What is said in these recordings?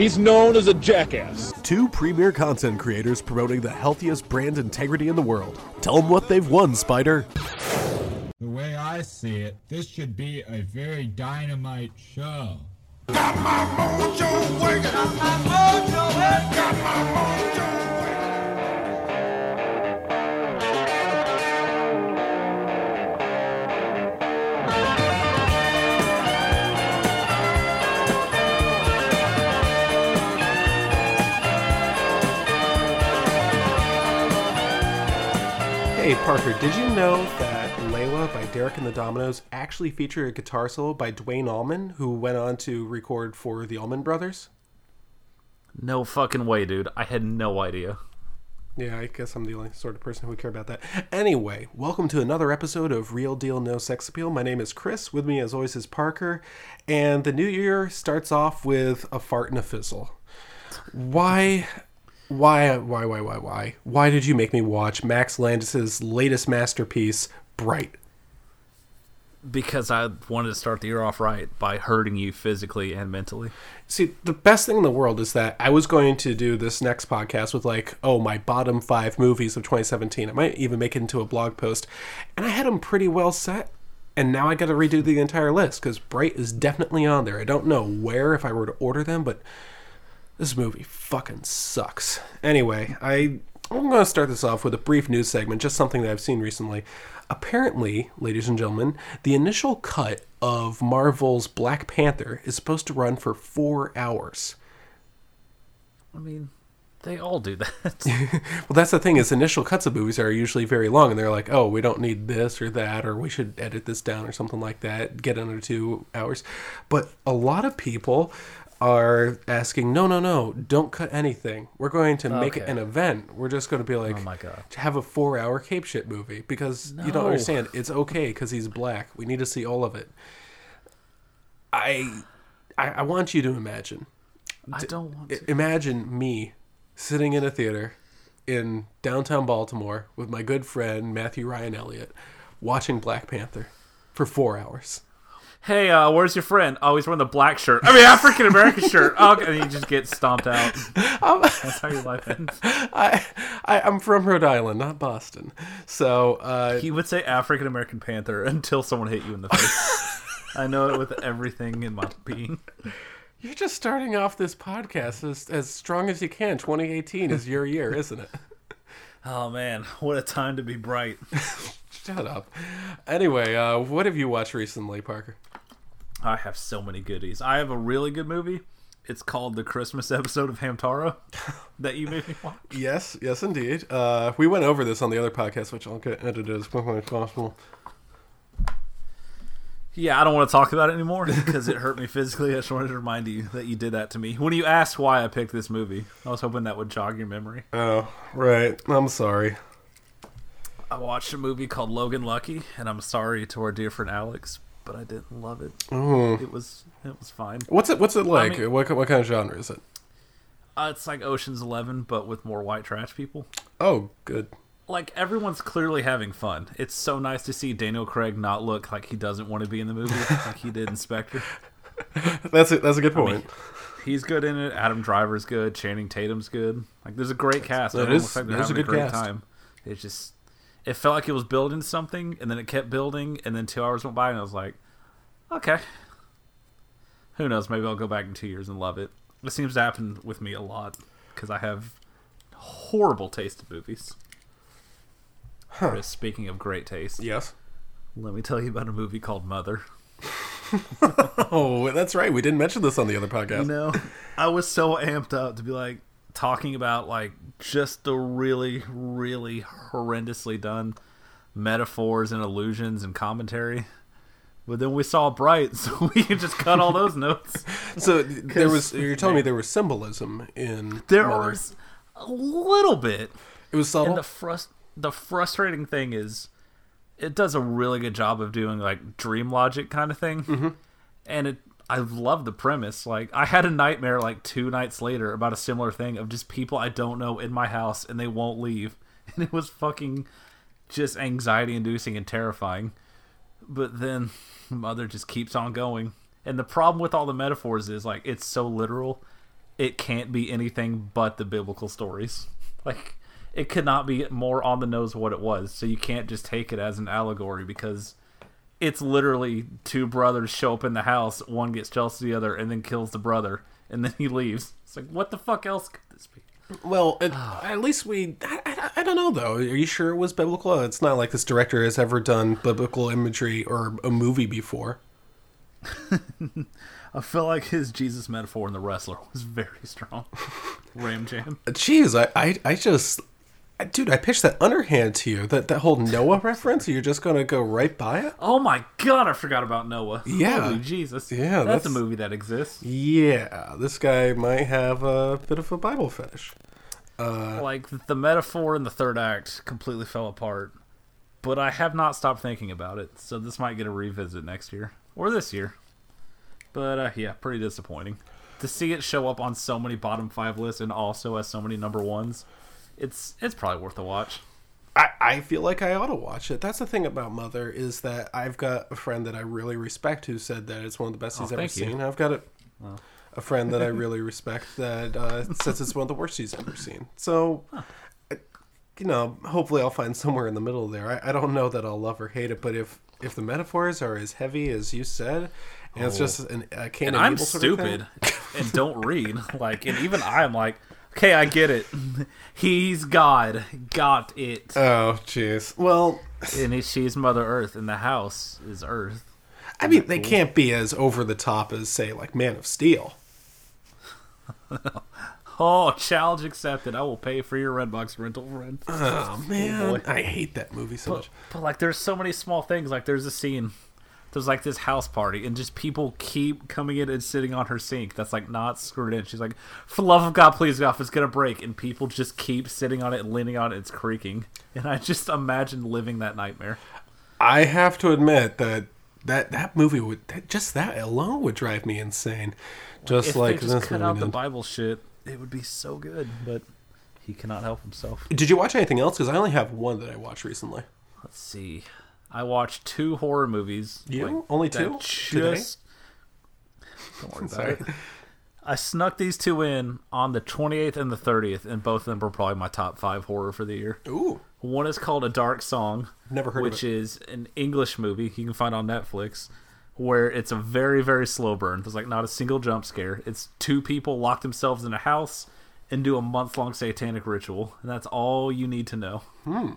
he's known as a jackass. two premier content creators promoting the healthiest brand integrity in the world. Tell them what they've won, Spider. The way I see it, this should be a very dynamite show. Got my mojo working. Got my mojo working. Got Hey Parker, did you know that Layla by Derek and the Dominos actually featured a guitar solo by Duane Allman, who went on to record for the Allman Brothers? No fucking way, dude. I had no idea. Yeah, I guess I'm the only sort of person who would care about that. Anyway, welcome to another episode of Real Deal No Sex Appeal. My name is Chris. With me, as always, is Parker. And the new year starts off with a fart and a fizzle. Why, why, why, why, why, why? Why did you make me watch Max Landis's latest masterpiece, Bright? Because I wanted to start the year off right by hurting you physically and mentally. See, the best thing in the world is that I was going to do this next podcast with like, oh, my bottom five movies of 2017. I might even make it into a blog post, and I had them pretty well set. And now I got to redo the entire list because Bright is definitely on there. I don't know where if I were to order them, but this movie fucking sucks. Anyway, I I'm going to start this off with a brief news segment, just something that I've seen recently. Apparently, ladies and gentlemen, the initial cut of Marvel's Black Panther is supposed to run for four hours. I mean, they all do that. Well, that's the thing is initial cuts of movies are usually very long, and they're like, oh, we don't need this or that, or we should edit this down or something like that, get under two hours. But a lot of people are asking, no, no, no, don't cut anything. We're going to make it Okay. an event. We're just going to be oh like, Oh my God. to have a four-hour cape shit movie because you don't No. understand. It's okay because he's black. We need to see all of it. I, I, I want you to imagine. I don't want I- to. Imagine me sitting in a theater in downtown Baltimore with my good friend Matthew Ryan Elliott watching Black Panther for four hours. Hey, uh, where's your friend? Oh, he's wearing the black shirt. I mean, African American shirt. Oh, okay. and you just get stomped out. That's how your life ends. I, I I'm from Rhode Island, not Boston, so uh, He would say African American Panther until someone hit you in the face. I know it with everything in my being. you're just starting off this podcast as as strong as you can. 2018 is your year, isn't it? Oh man, what a time to be bright. Shut up. Anyway, uh, what have you watched recently, Parker? I have so many goodies. I have a really good movie. It's called the Christmas episode of Hamtaro that you made me watch. Yes, yes, indeed. Uh, we went over this on the other podcast, which I'll get edited as quickly as possible. Yeah, I don't want to talk about it anymore because it hurt me physically. I just wanted to remind you that you did that to me. When you asked why I picked this movie, I was hoping that would jog your memory. Oh, right. I'm sorry. I watched a movie called Logan Lucky, and I'm sorry to our dear friend Alex, but I didn't love it. It was it was fine. What's it? What's it like? mean- what what kind of genre is it? Uh, it's like Ocean's Eleven, but with more white trash people. Oh, good. Like everyone's clearly having fun. It's so nice to see Daniel Craig not look like he doesn't want to be in the movie, like he did in Spectre. That's a, that's a good mean, point. He's good in it. Adam Driver's good. Channing Tatum's good. Like there's a great cast. Everyone is- like they're it is a good great cast. time. It's just it felt like it was building something, and then it kept building, and then two hours went by, and I was like, okay. Who knows? Maybe I'll go back in two years and love it. It seems to happen with me a lot because I have horrible taste in movies. Chris, speaking of great taste, Yes. let me tell you about a movie called Mother. Oh, that's right. We didn't mention this on the other podcast. You know, I was so amped up to be like talking about like just the really, really horrendously done metaphors and allusions and commentary. But then we saw Bright, so we can just cut all those notes. So there was. You're telling me there was symbolism in There Mother. was a little bit. It was subtle. And the frust the frustrating thing is, it does a really good job of doing like dream logic kind of thing, mm-hmm. and it. I love the premise. Like I had a nightmare like two nights later about a similar thing of just people I don't know in my house and they won't leave, and it was fucking just anxiety inducing and terrifying. But then mother just keeps on going. And the problem with all the metaphors is like it's so literal, it can't be anything but the biblical stories. Like it could not be more on the nose what it was. So you can't just take it as an allegory because it's literally two brothers show up in the house, one gets jealous of the other and then kills the brother and then he leaves. It's like what the fuck else could this be? Well, it, at least we. I, I, I don't know though. Are you sure it was biblical? Uh, it's not like this director has ever done biblical imagery or a movie before. I feel like his Jesus metaphor in The Wrestler was very strong. Ram Jam. Jeez, I, I, I just, I- dude, I pitched that underhand to you. That that whole Noah reference. You're just gonna go right by it. Oh my god, I forgot about Noah. Yeah. Holy Jesus. Yeah, That's, that's- a movie that exists. Yeah, this guy might have a bit of a Bible fetish. like the metaphor in the third act completely fell apart. But I have not stopped thinking about it, so this might get a revisit next year. Or this year. But uh, yeah, pretty disappointing. To see it show up on so many bottom five lists and also as so many number ones, it's it's probably worth a watch. I, I feel like I ought to watch it. That's the thing about Mother is that I've got a friend that I really respect who said that it's one of the best he's ever Oh, you. seen. I've got a, a friend that I really respect that uh, says it's one of the worst he's ever seen. So, I- you know, hopefully I'll find somewhere in the middle there. I, I don't know that I'll love or hate it, but if if the metaphors are as heavy as you said, and it's just an, a Cain And and I'm Abel sort of thing- stupid and don't read. Like, and even I'm like, okay, I get it. He's God. Got it. Oh, jeez. Well, and he- she's Mother Earth, and the house is Earth. I mean, they can't be as over the top as, say, like Man of Steel. Oh, challenge accepted. I will pay for your Redbox rental, friend. Oh man, oh, boy. I hate that movie so But, much. but like, there's so many small things. Like, there's a scene. There's like this house party, and just people keep coming in and sitting on her sink. That's like not screwed in. She's like, "For love of God, please, God, it's gonna break." And people just keep sitting on it and leaning on it. It's creaking, and I just imagine living that nightmare. I have to admit that that that movie would that, just that alone would drive me insane. Just if like they just this cut out the. Bible shit, it would be so good. But he cannot help himself. Did you watch anything else? Because I only have one that I watched recently. Let's see. I watched two horror movies. You? Only that two? Today? Don't worry about Sorry. it. I snuck these two in on the 28th and the 30th, and both of them were probably my top five horror for the year. Ooh, One is called A Dark Song, Never heard which is an English movie you can find on Netflix, where it's a very very slow burn. There's like not a single jump scare. It's two people lock themselves in a house and do a month long satanic ritual, and that's all you need to know. Hmm.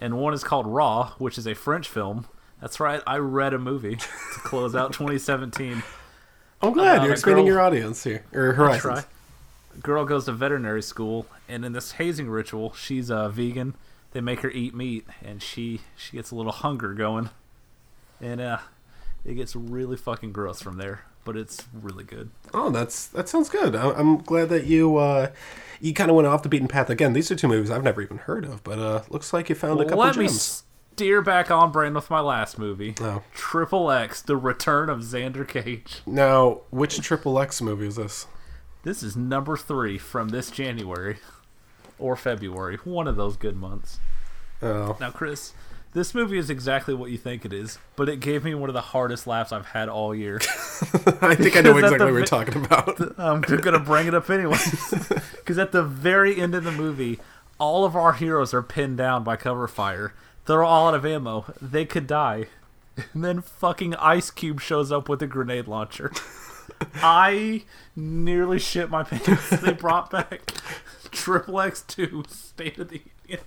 And one is called Raw, which is a French film. That's right, I read a movie to close out 2017. I'm glad you're expanding girl- your audience here or horizons. Try. Girl goes to veterinary school, and in this hazing ritual, she's a vegan. They make her eat meat, and she she gets a little hunger going, and uh, it gets really fucking gross from there. But it's really good. Oh, that's that sounds good. I- I'm glad that you uh, you kind of went off the beaten path again. These are two movies I've never even heard of, but uh, looks like you found a couple let me steer back on brand with my last movie, Oh. Triple X: The Return of Xander Cage. Now, which Triple X movie is this? This is number three from this January or February, one of those good months. Oh, Now, Chris, this movie is exactly what you think it is, but it gave me one of the hardest laughs I've had all year. I think I know exactly the what we're talking about. I'm gonna bring it up anyway, because at the very end of the movie, all of our heroes are pinned down by cover fire. They're all out of ammo. They could die, and then fucking Ice Cube shows up with a grenade launcher. I nearly shit my pants. They brought back Triple X Two State of the Union.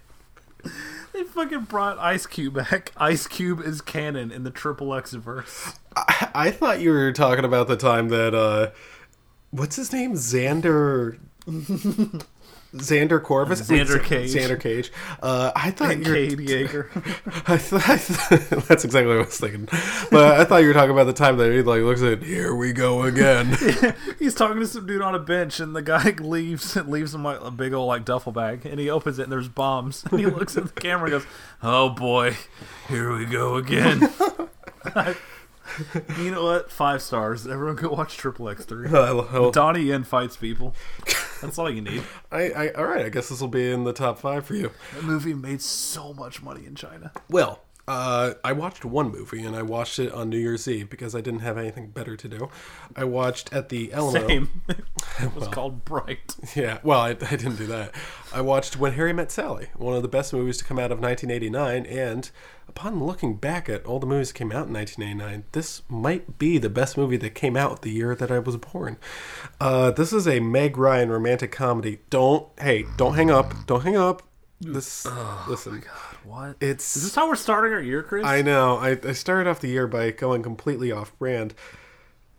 They fucking brought Ice Cube back. Ice Cube is canon in the Triple X verse. I thought you were talking about the time that uh, what's his name, Xander Xander Corvus, Xander Wait, Cage. Xander Cage. Uh, I thought And you were Cade Yeager. I th- I th- that's exactly what I was thinking. But I thought you were talking about the time that he like looks at here we go again. He's talking to some dude on a bench, and the guy leaves and leaves him like a big old like duffel bag, and he opens it, and there's bombs, and he looks at the camera and goes, "Oh boy, here we go again." You know what? Five stars. Everyone go watch Triple X three. Donnie Yen fights people. That's all you need. I, I, all right, I guess this will be in the top five for you. The movie made so much money in China. Well, uh, I watched one movie and I watched it on New Year's Eve because I didn't have anything better to do. I watched at the Alamo. Same. it was called Bright. Yeah, well, I, I didn't do that. I watched When Harry Met Sally, one of the best movies to come out of 1989, and upon looking back at all the movies that came out in 1989, this might be the best movie that came out the year that I was born. Uh, this is a Meg Ryan romantic comedy. Don't, hey, don't hang up. Don't hang up. This, listen. What? It's. Is this how we're starting our year, Chris? I know. I, I started off the year by going completely off brand.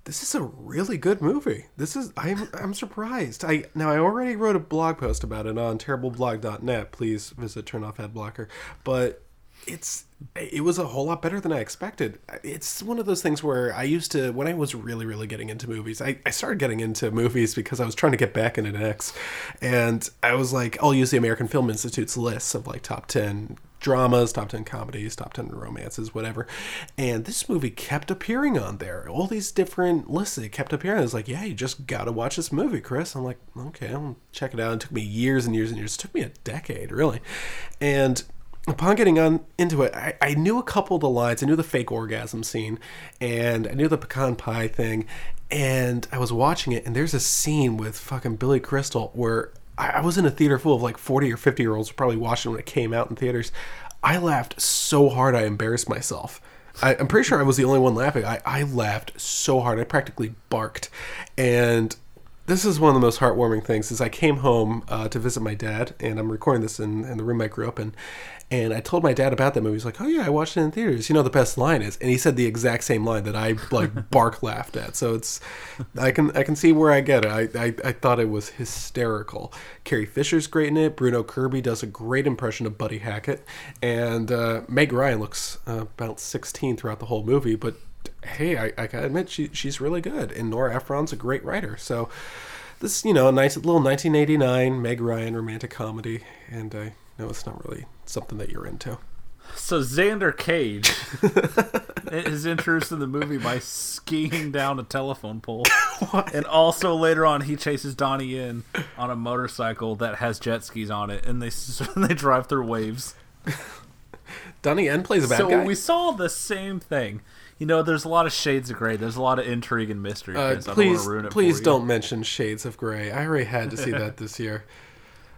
This is a really good movie. This is I'm I'm surprised. I now I already wrote a blog post about it on terribleblog.net. Please visit turn off ad blocker. But it's it was a whole lot better than I expected. It's one of those things where I used to when I was really really getting into movies. I, I started getting into movies because I was trying to get back into X, and I was like, I'll use the American Film Institute's lists of like top ten dramas, top 10 comedies, top 10 romances, whatever. And this movie kept appearing on there. All these different lists, it kept appearing. I was like, yeah, you just got to watch this movie, Chris. I'm like, okay, I'll check it out. It took me years and years and years. It took me a decade, really. And upon getting on into it, I, I knew a couple of the lines. I knew the fake orgasm scene, and I knew the pecan pie thing. And I was watching it, and there's a scene with fucking Billy Crystal where I, I was in a theater full of like 40 or 50 year olds probably watching when it came out in theaters. I laughed so hard I embarrassed myself. I, I'm pretty sure I was the only one laughing. I, I laughed so hard I practically barked. And this is one of the most heartwarming things is I came home uh, to visit my dad, and I'm recording this in, in the room I grew up in. And I told my dad about that movie. He's like, "Oh yeah, I watched it in theaters. You know the best line is," and he said the exact same line that I like bark laughed at. So it's, I can I can see where I get it. I, I I thought it was hysterical. Carrie Fisher's great in it. Bruno Kirby does a great impression of Buddy Hackett, and uh, Meg Ryan looks uh, about 16 throughout the whole movie, but hey, I, I gotta admit she she's really good, and Nora Ephron's a great writer. So this, you know, a nice little 1989 Meg Ryan romantic comedy, and uh, I know it's not really something that you're into. So Xander Cage is introduced in the movie by skiing down a telephone pole, and also later on he chases Donnie Yen on a motorcycle that has jet skis on it, and they they drive through waves. Donnie Yen plays a bad so guy. we saw the same thing. You know, there's a lot of shades of gray. There's a lot of intrigue and mystery. uh. I don't please, want to ruin it please for don't mention Shades of Grey. I already had to see that this year.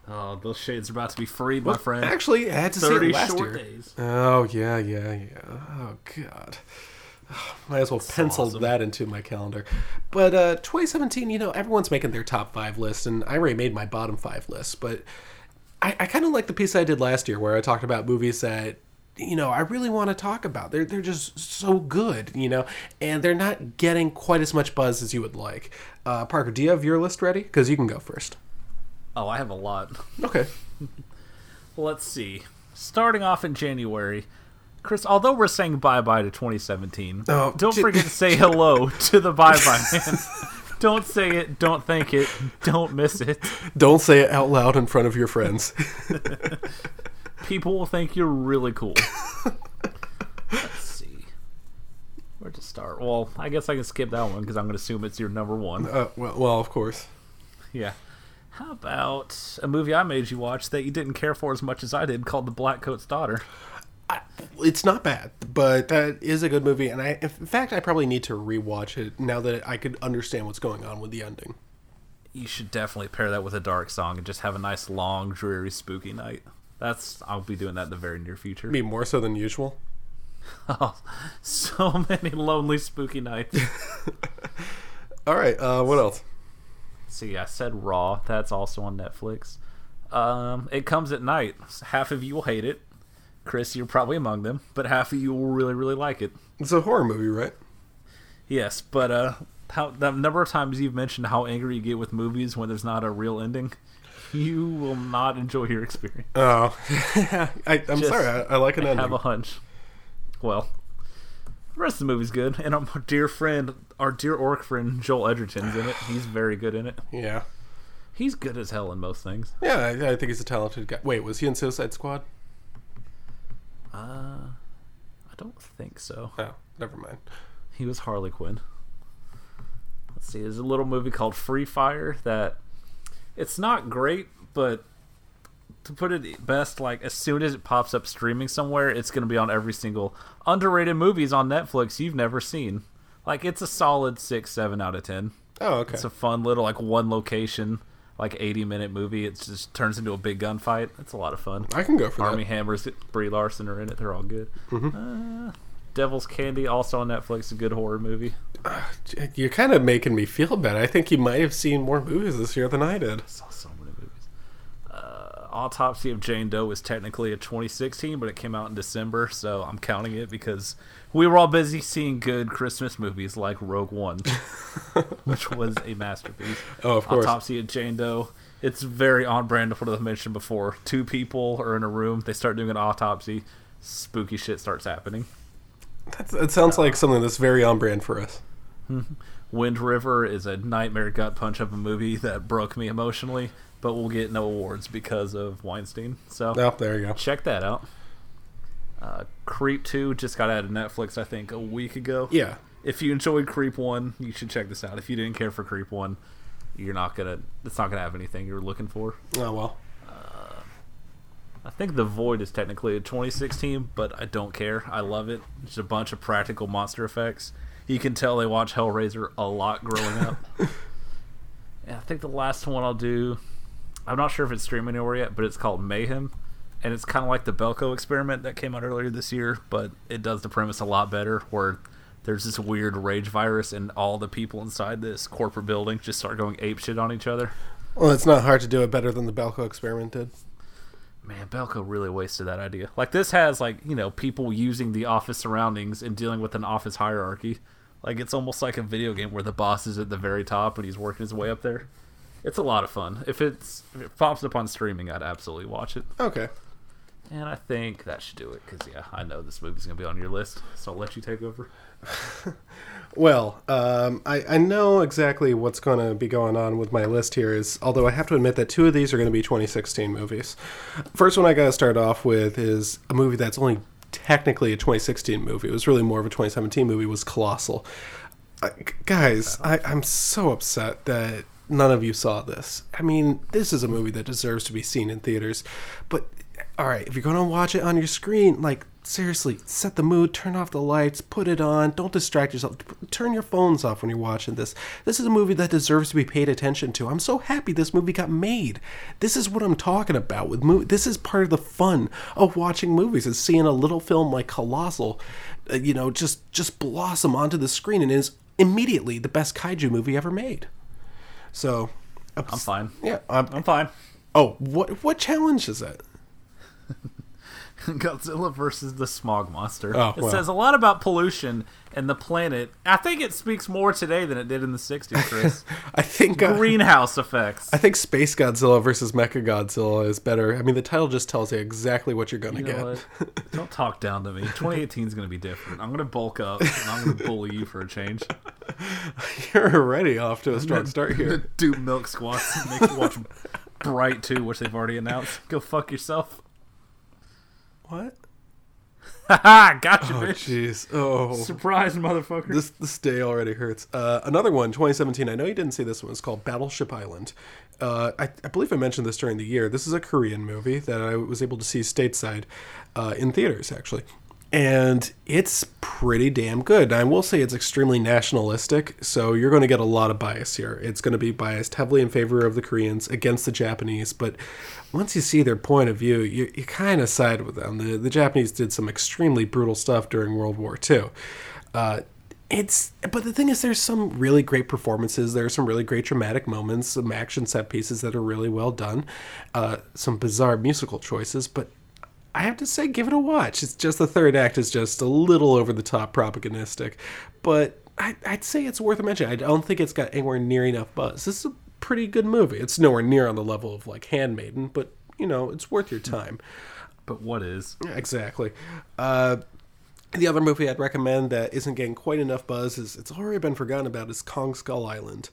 Oh, those shades are about to be freed, my friend. Actually, I had to see it last year. days. Oh yeah, yeah, yeah. Oh god. Might as well pencil awesome. that into my calendar. But uh 2017, you know, everyone's making their top five list, and I already made my bottom five list. But I, I kind of like the piece I did last year, where I talked about movies that you know I really want to talk about. They're they're just so good, you know, and they're not getting quite as much buzz as you would like. Uh, Parker, do you have your list ready? Because you can go first. Oh, I have a lot. Okay. Let's see. Starting off in January, Chris, although we're saying bye bye to 2017, Oh, don't j- forget to say hello to the bye bye man. don't say it, don't think it, don't miss it. Don't say it out loud in front of your friends. People will think you're really cool. Let's see. Where to start? Well, I guess I can skip that one because I'm going to assume it's your number one. uh, well, well, of course. Yeah. How about a movie I made you watch that you didn't care for as much as I did called The Black Coat's Daughter? it's not bad, but that is a good movie. And I, in fact, I probably need to rewatch it now that I could understand what's going on with the ending. You should definitely pair that with a dark song and just have a nice, long, dreary, spooky night. That's I'll be doing that in the very near future. Be more so than usual. Oh, so many lonely, spooky nights. All right. Uh, what else? See, I said Raw. That's also on Netflix. Um, it comes at night. Half of you will hate it. Chris, you're probably among them, but half of you will really, really like it. It's a horror movie, right? Yes, but uh, how the number of times you've mentioned how angry you get with movies when there's not a real ending. You will not enjoy your experience. Oh, I, I'm Just sorry. I, I like an I ending. have a hunch. Well, the rest of the movie's good, and our dear friend, our dear orc friend Joel Edgerton's in it. He's very good in it. yeah, He's good as hell in most things. yeah. I, I think he's a talented guy. Wait, was he in Suicide Squad? Uh, I don't think so. Oh, never mind. He was Harley Quinn. Let's see. There's a little movie called Free Fire that it's not great, but to put it best, like as soon as it pops up streaming somewhere, it's going to be on every single underrated movies on Netflix you've never seen. Like it's a solid six, seven out of ten. Oh, okay. It's a fun little like one location, like eighty minute movie. It just turns into a big gunfight. It's a lot of fun. I can go for Armie that. Hammers, Brie Larson are in it. They're all good. Uh, Devil's Candy, also on Netflix, a good horror movie. You're kind of making me feel bad. I think you might have seen more movies this year than I did. I saw so many movies. Uh, Autopsy of Jane Doe is technically a 2016, but it came out in December, so I'm counting it because we were all busy seeing good Christmas movies like Rogue One, which was a masterpiece. Oh, of course. Autopsy of Jane Doe. It's very on brand of what I mentioned before. Two people are in a room, they start doing an autopsy, spooky shit starts happening. That's, it sounds like something that's very on brand for us. Wind River is a nightmare gut punch of a movie that broke me emotionally, but will get no awards because of Weinstein. So Oh, there you go. check that out. Uh, Creep 2 just got out of Netflix, I think, a week ago. Yeah. If you enjoyed Creep 1, you should check this out. If you didn't care for Creep 1, you're not gonna. It's not gonna have anything you're looking for. Oh well. I think The Void is technically a 2016, but I don't care. I love it. It's a bunch of practical monster effects. You can tell they watch Hellraiser a lot growing up. and I think the last one I'll do, I'm not sure if it's streaming anywhere yet, but it's called Mayhem. And it's kind of like the Belko experiment that came out earlier this year, but it does the premise a lot better where there's this weird rage virus and all the people inside this corporate building just start going ape shit on each other. Well, it's not hard to do it better than the Belko experiment did. Man, Belko really wasted that idea. Like this has like, you know, people using the office surroundings and dealing with an office hierarchy. Like it's almost like a video game where the boss is at the very top and he's working his way up there. It's a lot of fun. If it's if it pops up on streaming, I'd absolutely watch it. Okay. And I think that should do it because yeah, I know this movie's gonna be on your list, so I'll let you take over. Well, um, I, I know exactly what's going to be going on with my list here. Is although I have to admit that two of these are going to be 2016 movies. First one I got to start off with is a movie that's only technically a 2016 movie. It was really more of a 2017 movie. Was Colossal. I, guys, I, I'm so upset that none of you saw this. I mean, this is a movie that deserves to be seen in theaters. But all right, if you're going to watch it on your screen, like seriously, set the mood, turn off the lights, put it on, don't distract yourself. Turn your phones off when you're watching this. This is a movie that deserves to be paid attention to. I'm so happy this movie got made. This is what I'm talking about with movie. This is part of the fun of watching movies is seeing a little film like Colossal, uh, you know, just just blossom onto the screen and is immediately the best kaiju movie ever made. So, I'm fine. Yeah, I'm, I'm fine. Oh, what what challenge is it? Godzilla versus the smog monster. Oh, it well. says a lot about pollution and the planet. I think it speaks more today than it did in the 60s, Chris. I think uh, Greenhouse effects. I think Space Godzilla versus Mecha Godzilla is better. I mean, the title just tells you exactly what you're gonna You know get. Don't talk down to me. 2018 is going to be different. I'm going to bulk up and I'm going to bully you for a change. You're already off to a strong start here. Do milk squats and make you watch Bright 2, which they've already announced. Go fuck yourself. What? Haha, gotcha, Oh, jeez. Oh, Surprise, motherfucker. this this day already hurts. Uh, another one, 2017. I know you didn't see this one. It's called Battleship Island. Uh, I, I believe I mentioned this during the year. This is a Korean movie that I was able to see stateside uh, in theaters, actually. And it's pretty damn good. I will say it's extremely nationalistic, so you're going to get a lot of bias here. It's going to be biased heavily in favor of the Koreans against the Japanese, but once you see their point of view, you, you kind of side with them. The, the Japanese did some extremely brutal stuff during World War II. Uh, it's but the thing is there's some really great performances there are some really great dramatic moments some action set pieces that are really well done uh, some bizarre musical choices but i have to say give it a watch it's just the third act is just a little over the top propagandistic but I, I'd say it's worth a mention. I don't think it's got anywhere near enough buzz. This is a pretty good movie. It's nowhere near on the level of like Handmaiden, but you know, it's worth your time. But what is? Exactly. Uh, the other movie I'd recommend that isn't getting quite enough buzz is it's already been forgotten about is Kong Skull Island.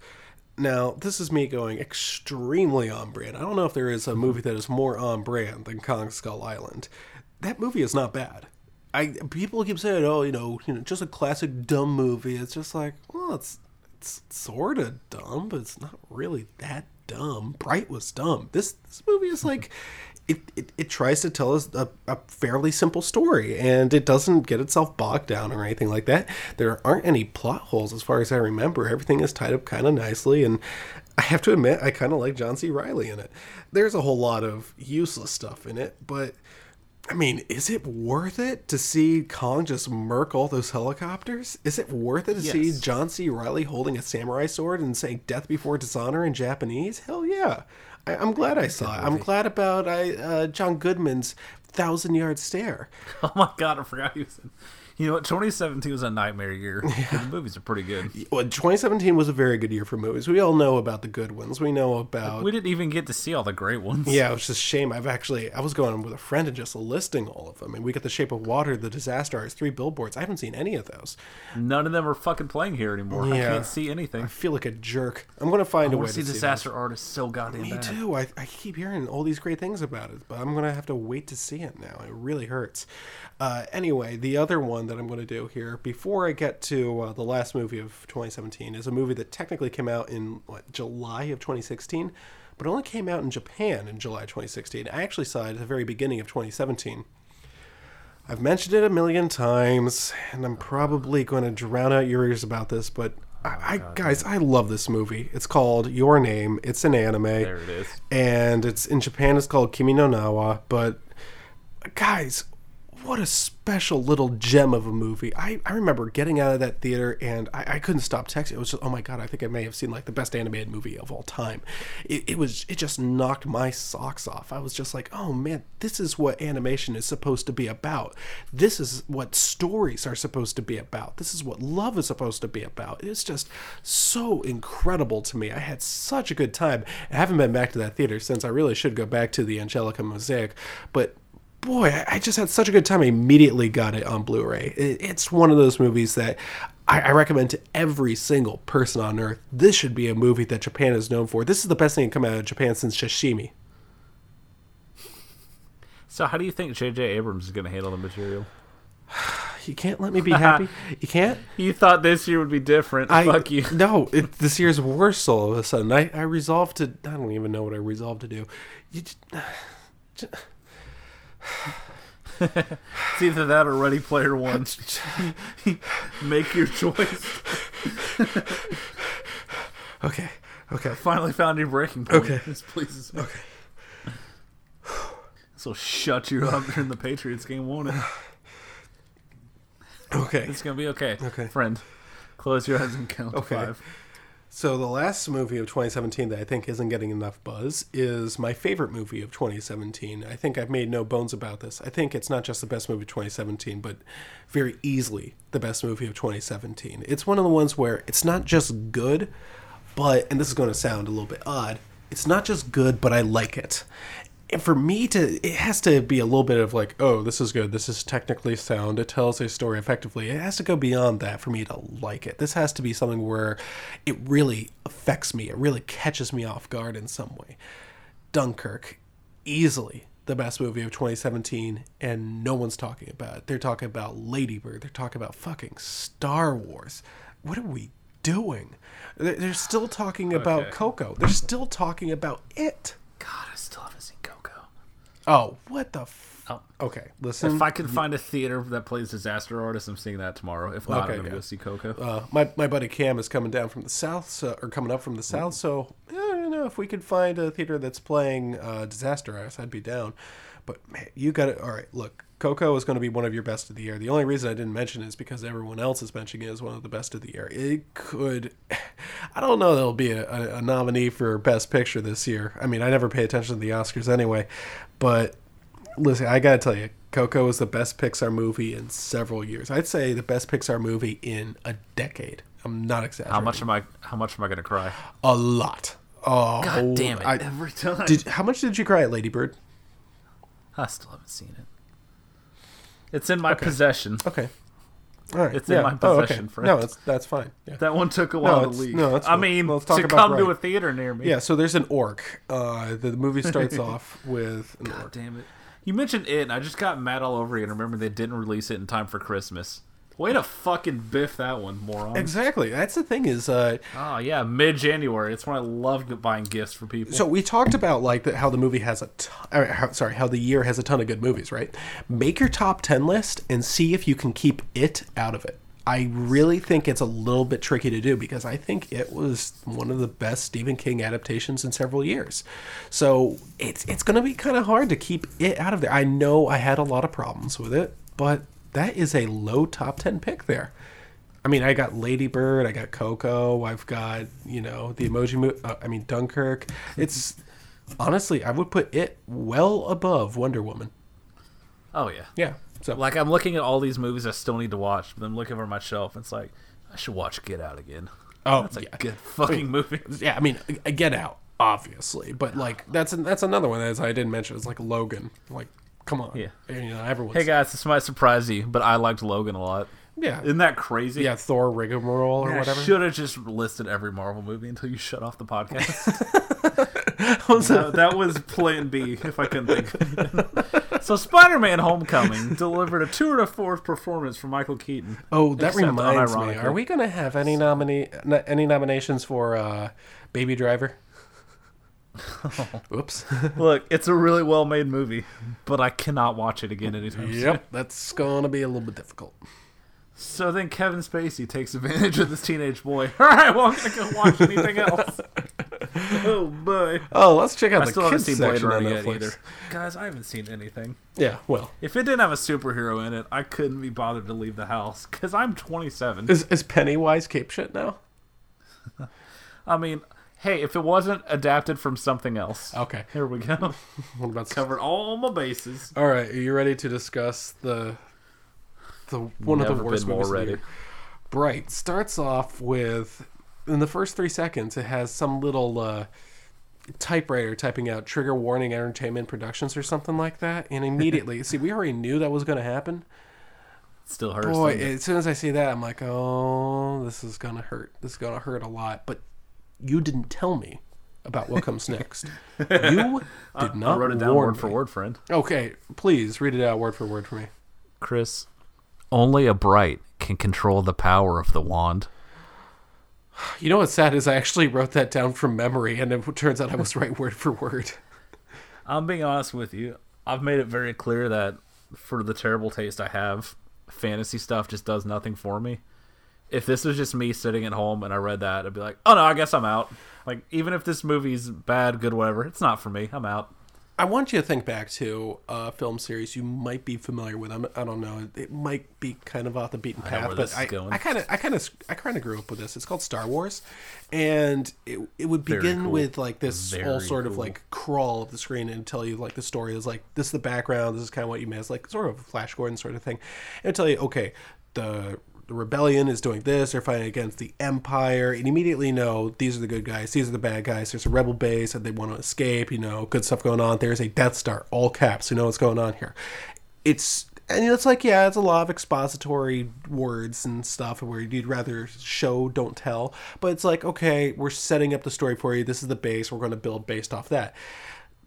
Now, this is me going extremely on brand. I don't know if there is a movie that is more on brand than Kong Skull Island. That movie is not bad. I people keep saying, "Oh, you know, you know, just a classic dumb movie." It's just like, well, it's it's sort of dumb, but it's not really that dumb. Bright was dumb. This this movie is like it, it, it tries to tell us a, a fairly simple story and it doesn't get itself bogged down or anything like that. There aren't any plot holes as far as I remember. Everything is tied up kind of nicely and I have to admit I kind of like John C. Reilly in it. There's a whole lot of useless stuff in it, but I mean, is it worth it to see Kong just murk all those helicopters? Is it worth it to see John C. Reilly holding a samurai sword and saying "Death before dishonor" in Japanese? Hell yeah! I, I'm glad I saw it. I'm glad about I, uh, John Goodman's thousand yard stare. Oh my god, I forgot he was in. You know what? 2017 was a nightmare year. but The movies are pretty good. Well, 2017 was a very good year for movies. We all know about the good ones. We know about We didn't even get to see all the great ones. Yeah, it was just a shame. I've actually I was going with a friend and just listing all of them. And we got The Shape of Water, The Disaster Artist, Three Billboards. I haven't seen any of those. None of them are fucking playing here anymore. I can't see anything. I feel like a jerk. I'm gonna find I a way want to see see Disaster those. Artist so goddamn Me bad. too. I, I keep hearing all these great things about it, but I'm gonna have to wait to see it now. It really hurts. Uh, anyway, the other one that I'm gonna do here before I get to uh, the last movie of 2017 is a movie that technically came out in what July of 2016, but only came out in Japan in July 2016. I actually saw it at the very beginning of 2017. I've mentioned it a million times, and I'm probably going to drown out your ears about this, but I, I guys, I love this movie. It's called Your Name. It's an anime. There it is. And it's in Japan. It's called Kimi no Na wa. But guys, what a special little gem of a movie. I, I remember getting out of that theater and I, I couldn't stop texting. It was just, oh my God, I think I may have seen like the best animated movie of all time. It, it was, it just knocked my socks off. I was just like, oh man, this is what animation is supposed to be about. This is what stories are supposed to be about. This is what love is supposed to be about. It's just so incredible to me. I had such a good time. I haven't been back to that theater since. I really should go back to the Angelika Mosaic, but boy, I- just had such a good time. I immediately got it on Blu-ray. It's one of those movies that I, I recommend to every single person on earth. This should be a movie that Japan is known for. This is the best thing to come out of Japan since sashimi. So, how do you think J.J. Abrams is going to handle the material? You can't let me be happy. You can't. You thought this year would be different. I, Fuck you. No, it, this year's worse all of a sudden. I, I resolved to. I don't even know what I resolved to do. You just, It's either that or Ready Player One. Make your choice. okay, okay. Finally found your breaking point. Okay. This pleases me. Okay. This will shut you up during the Patriots game, won't it? Okay. It's gonna be okay. Okay. Friend, close your eyes and count Okay. to five. So the last movie of 2017 that I think isn't getting enough buzz is my favorite movie of 2017. I think I've made no bones about this. I think it's not just the best movie of 2017, but very easily the best movie of 2017. It's one of the ones where it's not just good, but and this is going to sound a little bit odd. It's not just good, but I like it. And for me to, it has to be a little bit of like, oh, this is good. This is technically sound. It tells a story effectively. It has to go beyond that for me to like it. This has to be something where it really affects me. It really catches me off guard in some way. Dunkirk, easily the best movie of 2017, and no one's talking about it. They're talking about Ladybird. They're talking about fucking Star Wars. What are we doing? They're they're still talking about Okay. Coco. They're still talking about it. God, I still haven't seen Coco. Oh, what the? F- Oh. okay, listen. If I can find a theater that plays Disaster Artist, I'm seeing that tomorrow. If not, Okay, I'm gonna yeah. go see Coco. uh, my my buddy Cam is coming down from the south, so, or coming up from the south. So I don't know if we could find a theater that's playing uh, Disaster Artist, I'd be down. But man, you got it. All right, look, Coco is going to be one of your best of the year. The only reason I didn't mention it is because everyone else is mentioning it as one of the best of the year. It could, I don't know, there'll be a, a, a nominee for Best Picture this year. I mean, I never pay attention to the Oscars anyway, but listen, I gotta tell you, Coco is the best Pixar movie in several years. I'd say the best Pixar movie in a decade. I'm not exaggerating. How much am I? How much am I gonna cry? A lot. Oh, God damn it! I- Every time. did how much did you cry at Lady Bird? I still haven't seen it. It's in my possession. Okay. All right. It's in my Oh, possession, friend. No, that's that's fine. Yeah. That one took a while to leave. no, I cool. mean, Let's talk to come to a theater near me. Yeah, so there's an orc. Uh, the movie starts off with an God orc. damn it! You mentioned it, and I just got mad all over you. And remember, they didn't release it in time for Christmas. Way to fucking biff that one, moron. Exactly. That's the thing is, uh, Oh yeah, mid January. It's when I love buying gifts for people. so we talked about like the, how the movie has a ton, or how, sorry, how the year has a ton of good movies, right? Make your top ten list and see if you can keep it out of it. I really think it's a little bit tricky to do because I think it was one of the best Stephen King adaptations in several years. So it's it's going to be kind of hard to keep it out of there. I know I had a lot of problems with it, but that is a low top 10 pick there. I mean, I got Lady Bird, I got Coco, I've got, you know, the emoji movie, uh, I mean, Dunkirk. It's honestly, I would put it well above Wonder Woman. oh yeah. Yeah. So, Like I'm looking at all these movies I still need to watch, but I'm looking over my shelf. And it's like I should watch Get Out again. oh, That's a yeah. good fucking movie. yeah, I mean, Get Out, obviously, but like that's that's another one as I didn't mention. It's like Logan. Like, come on, Yeah. And, you know, everyone's Hey guys, this might surprise you, but I liked Logan a lot. yeah, Isn't that crazy? yeah, Thor rigmarole or Man, whatever. Should have just listed every Marvel movie until you shut off the podcast. Was that, was Plan B if I couldn't think. so, Spider-Man: Homecoming delivered a two and a fourth performance from Michael Keaton. oh, that reminds me. Are we gonna have any nominee any nominations for uh, Baby Driver? Oops. Look, it's a really well-made movie, but I cannot watch it again anytime soon. yep, that's gonna be a little bit difficult. So then Kevin Spacey takes advantage of this teenage boy. All right, well, I'm gonna go watch anything else. oh boy. Oh, let's check out I the still haven't seen Blade Runner yet Netflix. either. Guys, I haven't seen anything. Yeah, well, If it didn't have a superhero in it, I couldn't be bothered to leave the house because I'm 27. is is Pennywise cape shit now? I mean, hey, if it wasn't adapted from something else, Okay, here we go. what about Covered all my bases. All right, are you ready to discuss the the one of the worst been more movies of the ready. year? Bright starts off with in the first three seconds it has some little uh, typewriter typing out trigger warning entertainment productions or something like that, and immediately see we already knew that was going to happen. Still hurts. Boy, it? as soon as I see that, I'm like, oh, this is gonna hurt. This is gonna hurt a lot. But you didn't tell me about what comes next. You did I not wrote it down warn word for word, friend. Okay, please read it out word for word for me. Chris, only a bright can control the power of the wand. You know what's sad is I actually wrote that down from memory, and it turns out I was right word for word. I'm being honest with you. I've made it very clear that for the terrible taste I have, fantasy stuff just does nothing for me. If this was just me sitting at home and I read that, I'd be like, "Oh no, I guess I'm out." Like even if this movie's bad, good, whatever, it's not for me. I'm out. I want you to think back to a film series you might be familiar with. I'm, I don't know. It might be kind of off the beaten path, but I. I kind of, I kind of, I kind of grew up with this. It's called Star Wars, and it it would begin cool. with like this Very whole sort of like crawl of the screen and tell you like the story is like this is the background. This is kind of what you miss, like sort of a Flash Gordon sort of thing, and tell you okay the the rebellion is doing this they're fighting against the empire and immediately know these are the good guys these are the bad guys there's a rebel base and they want to escape you know good stuff going on there's a death star all caps you know what's going on here it's and it's like yeah it's a lot of expository words and stuff where you'd rather show don't tell but it's like okay we're setting up the story for you this is the base we're going to build based off that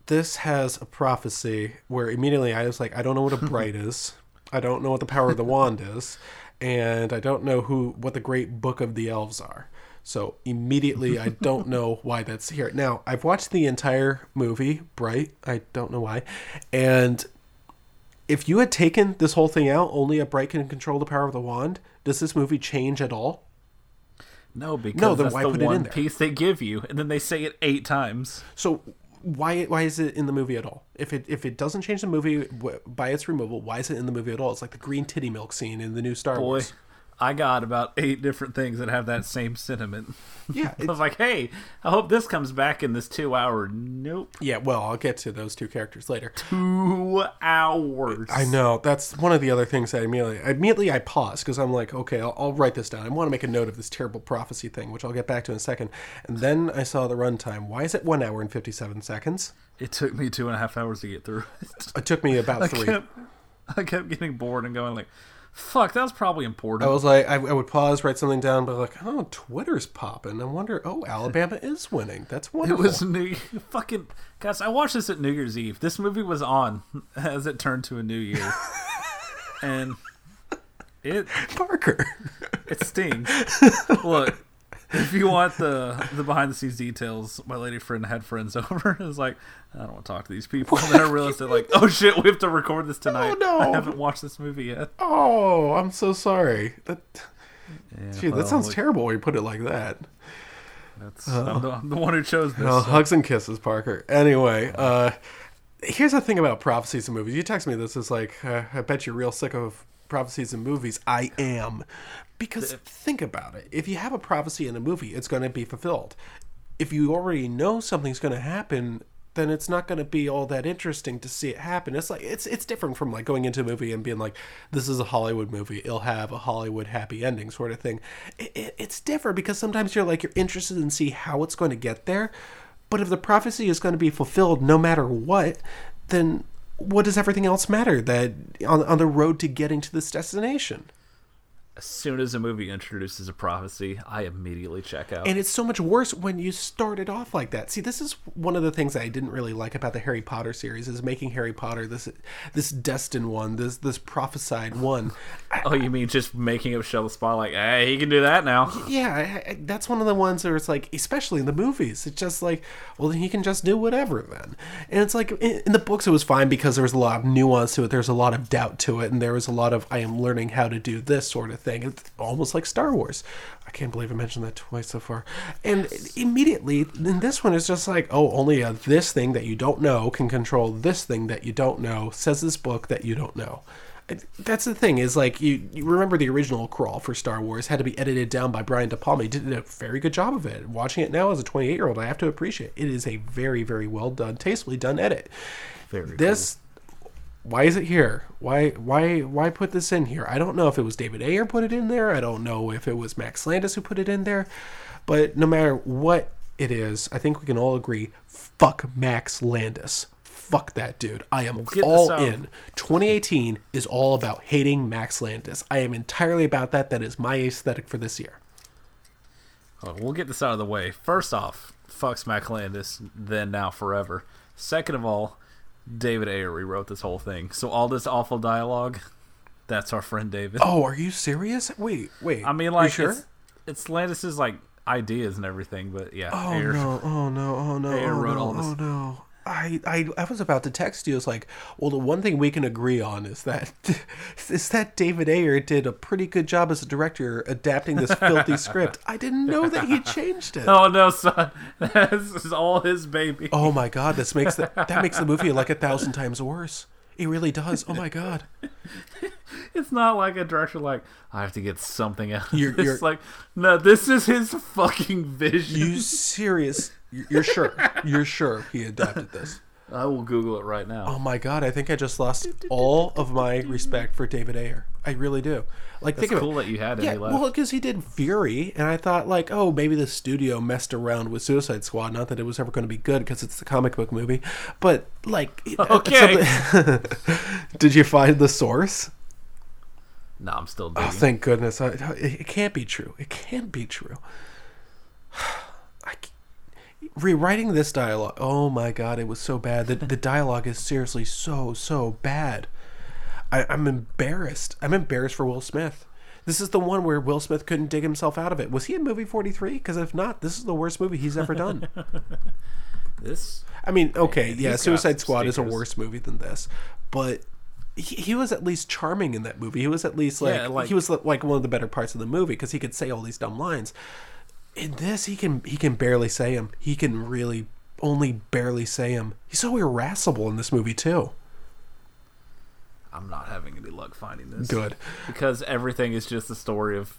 this has a prophecy where immediately I was like, I don't know what a bright is. I don't know what the power of the wand is, and I don't know who what the great book of the elves are. So immediately, I don't know why that's here. Now I've watched the entire movie, Bright. I don't know why, and if you had taken this whole thing out, only a bright can control the power of the wand. Does this movie change at all? No, because No, then that's why the put it in one there? piece they give you, and then they say it eight times. So why why is it in the movie at all? If it if it doesn't change the movie by its removal, why is it in the movie at all? It's like the green titty milk scene in the new Star Boy, Wars. I got about eight different things that have that same sentiment. Yeah, I was like, hey, I hope this comes back in this two hour. Nope. Yeah, well, I'll get to those two characters later. Two hours. I know that's one of the other things that immediately immediately I pause because I'm like, okay, I'll, I'll write this down. I want to make a note of this terrible prophecy thing, which I'll get back to in a second. And then I saw the runtime. Why is it one hour and fifty seven seconds? It took me two and a half hours to get through it. It took me about I three. kept, I kept getting bored and going like, fuck, that was probably important. I was like, I, I would pause, write something down, but like, oh, Twitter's popping. I wonder, oh, Alabama is winning. That's wonderful. It was New fucking guys. I watched this at New Year's Eve. This movie was on as it turned to a new year, and it Parker. it stings. Look, if you want the the behind the scenes details, my lady friend had friends over. It was like, I don't want to talk to these people. And then I realized that like, oh shit, we have to record this tonight. Oh, no. I haven't watched this movie yet. Oh, I'm so sorry. That, Yeah, gee, that sounds like, terrible when you put it like that. That's, I'm, the, I'm the one who chose this. So- hugs and kisses, Parker. Anyway, uh, here's the thing about prophecies in movies. You text me this. It's like, uh, I bet you're real sick of prophecies in movies. I am. Because think about it. If you have a prophecy in a movie, it's going to be fulfilled. If you already know something's going to happen, then it's not going to be all that interesting to see it happen. It's like it's it's different from like going into a movie and being like, this is a Hollywood movie. It'll have a Hollywood happy ending sort of thing. It, it, it's different because sometimes you're like you're interested in see how it's going to get there, but if the prophecy is going to be fulfilled no matter what, then what does everything else matter that on on the road to getting to this destination? As soon as a movie introduces a prophecy, I immediately check out. And it's so much worse when you start it off like that. See, this is one of the things I didn't really like about the Harry Potter series is making Harry Potter this this destined one, this this prophesied one. oh, you mean just making up show the spot like, hey, he can do that now? Yeah, I, I, that's one of the ones where it's like, especially in the movies, it's just like, well, then he can just do whatever then. And it's like in, in the books, it was fine because there was a lot of nuance to it. There's a lot of doubt to it, and there was a lot of I am learning how to do this sort of thing. It's almost like Star Wars. I can't believe I mentioned that twice so far. And immediately in this one, it's just like, oh, only a this thing that you don't know can control this thing that you don't know. Says this book that you don't know that's the thing is like you, you remember the original crawl for Star Wars had to be edited down by Brian De Palma. He did a very good job of it. Watching it now as a 28 year old, I have to appreciate it. it is a very very well done, tastefully done edit. Very this. Why is it here? Why why why put this in here? I don't know if it was David Ayer put it in there. I don't know if it was Max Landis who put it in there. But no matter what it is, I think we can all agree. Fuck Max Landis fuck that dude. I am get all in. 2018 is all about hating Max Landis. I am entirely about that. That is my aesthetic for this year. We'll get this out of the way. First off, fuck Max Landis, then now forever. Second of all, David Ayer rewrote this whole thing. So all this awful dialogue, that's our friend David. Oh, are you serious? Wait, wait. I mean, like, sure? it's, it's Landis's like ideas and everything, but yeah, Oh Ayer- no! Oh no! Oh no! Ayer Oh wrote no! all this. Oh no! I, I I was about to text you. It's like, well, the one thing we can agree on is that is that David Ayer did a pretty good job as a director adapting this filthy script. I didn't know that he changed it. Oh no, son, this is all his baby. Oh my god, this makes the, that makes the movie like a thousand times worse. It really does. Oh my god. It's not like a director like I have to get something out. Of You're- this. you're- like no, this is his fucking vision. You serious? You're sure? You're sure he adapted this? I will Google it right now. Oh my god, I think I just lost all of my respect for David Ayer. I really do. Like, That's think cool of it. that you had it. Yeah, well, because he did Fury, and I thought like, oh, maybe the studio messed around with Suicide Squad. Not that it was ever going to be good because it's the comic book movie, but like, uh, Okay. something- did you find the source? no, I'm still Oh, thank goodness! I, it can't be true. It can't be true. Rewriting this dialogue. Oh my god, it was so bad. The, the dialogue is seriously so so bad. I, I'm embarrassed. I'm embarrassed for Will Smith. This is the one where Will Smith couldn't dig himself out of it. Was he in movie 43? Because if not, this is the worst movie he's ever done. this I mean, okay, yeah, Suicide Squad is a worse movie than this, but he, he was at least charming in that movie. He was at least like, Yeah, like- he was like one of the better parts of the movie because he could say all these dumb lines. In this, he can he can barely say him. He can really only barely say him. He's so irascible in this movie too. I'm not having any luck finding this. Good. because everything is just the story of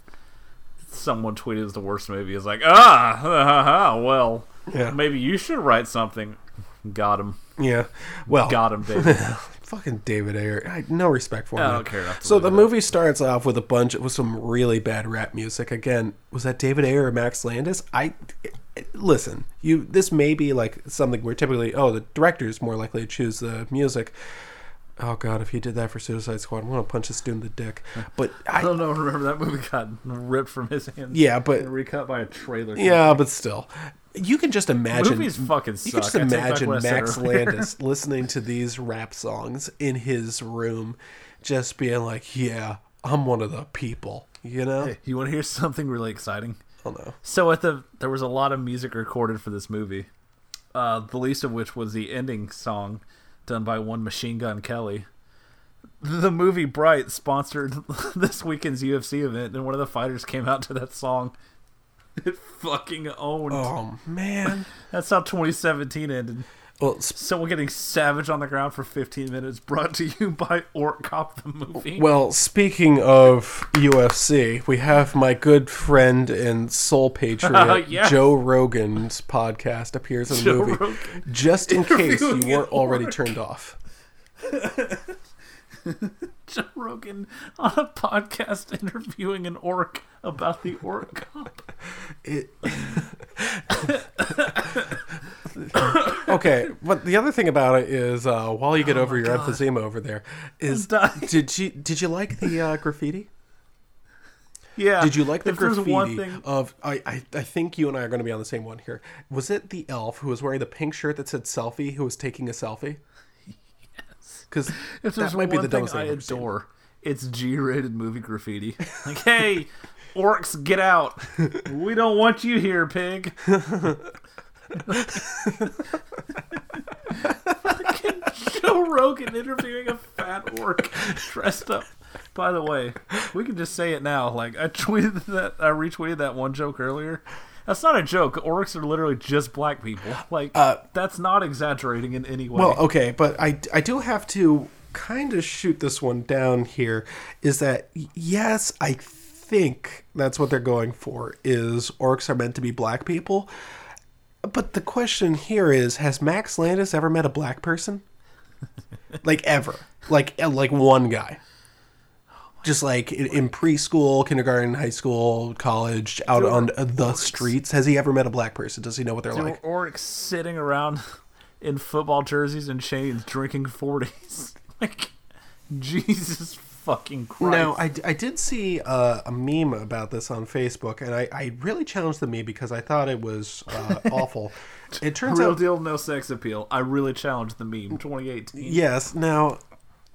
someone tweeted as the worst movie. Is like ah, ha, ha, ha, well, Yeah. maybe you should write something. Got him, Yeah. Well, got him, David. fucking David Ayer. I no respect for him. I don't care So the movie starts off with a bunch with some really bad rap music. Again, was that David Ayer or Max Landis? I listen. You this may be like something where typically, oh, the director is more likely to choose the music. Oh god, if he did that for Suicide Squad, I'm gonna punch this dude in the dick. But I I, don't know. Remember that movie got ripped from his hands? Yeah, but- recut by a trailer. yeah, but still, you can just imagine. Movies fucking suck. You can just I take back imagine what I said Max. Landis listening to these rap songs in his room, just being like, "Yeah, I'm one of the people," you know? Hey, you want to hear something really exciting? Oh no. So at the there was a lot of music recorded for this movie. Uh, the least of which was the ending song done by one Machine Gun Kelly. The movie Bright sponsored this weekend's UFC event, and one of the fighters came out to that song. It fucking owned. Oh man. That's how 2017 ended. Well, sp- Someone getting savage on the ground for 15 minutes, brought to you by Orc Cop the movie. well, speaking of UFC, we have my good friend and soul patriot oh, Yes. Joe Rogan's podcast appears in the Joe movie. Rogan. Just in case you weren't already turned off. Joe Rogan on a podcast interviewing an orc about the Orc Cop. It... okay, but the other thing about it is, uh, while you get over your emphysema over there, is did you did you like the uh, graffiti? Yeah. Did you like the if graffiti thing, of? I, I I think you and I are going to be on the same one here. Was it the elf who was wearing the pink shirt that said "selfie" who was taking a selfie? Because that might be the thing dumbest thing I I've ever seen. adore, it's G-rated movie graffiti. Like, hey, orcs, get out! We don't want you here, pig. Fucking Joe Rogan interviewing a fat orc dressed up. By the way, we can just say it now. Like I tweeted that, I retweeted that one joke earlier. That's not a joke. Orcs are literally just black people. Like that's not exaggerating in any way. Uh, Well, okay, but I, I do have to kind of shoot this one down here. Is that yes, I think that's what they're going for. Is orcs are meant to be black people? But the question here is: Has Max Landis ever met a black person? like ever? Like uh, like one guy? Just like in, preschool, kindergarten, high school, college, out There on the streets, has he ever met a black person? Does he know what they're There like? orcs sitting around in football jerseys and chains drinking 40s. like, Jesus fucking Christ. No, I, I did see uh, a meme about this on Facebook, and I, I really challenged the meme because I thought it was uh, awful. It turns Real out, deal, no sex appeal. I really challenged the meme 2018. yes. Now,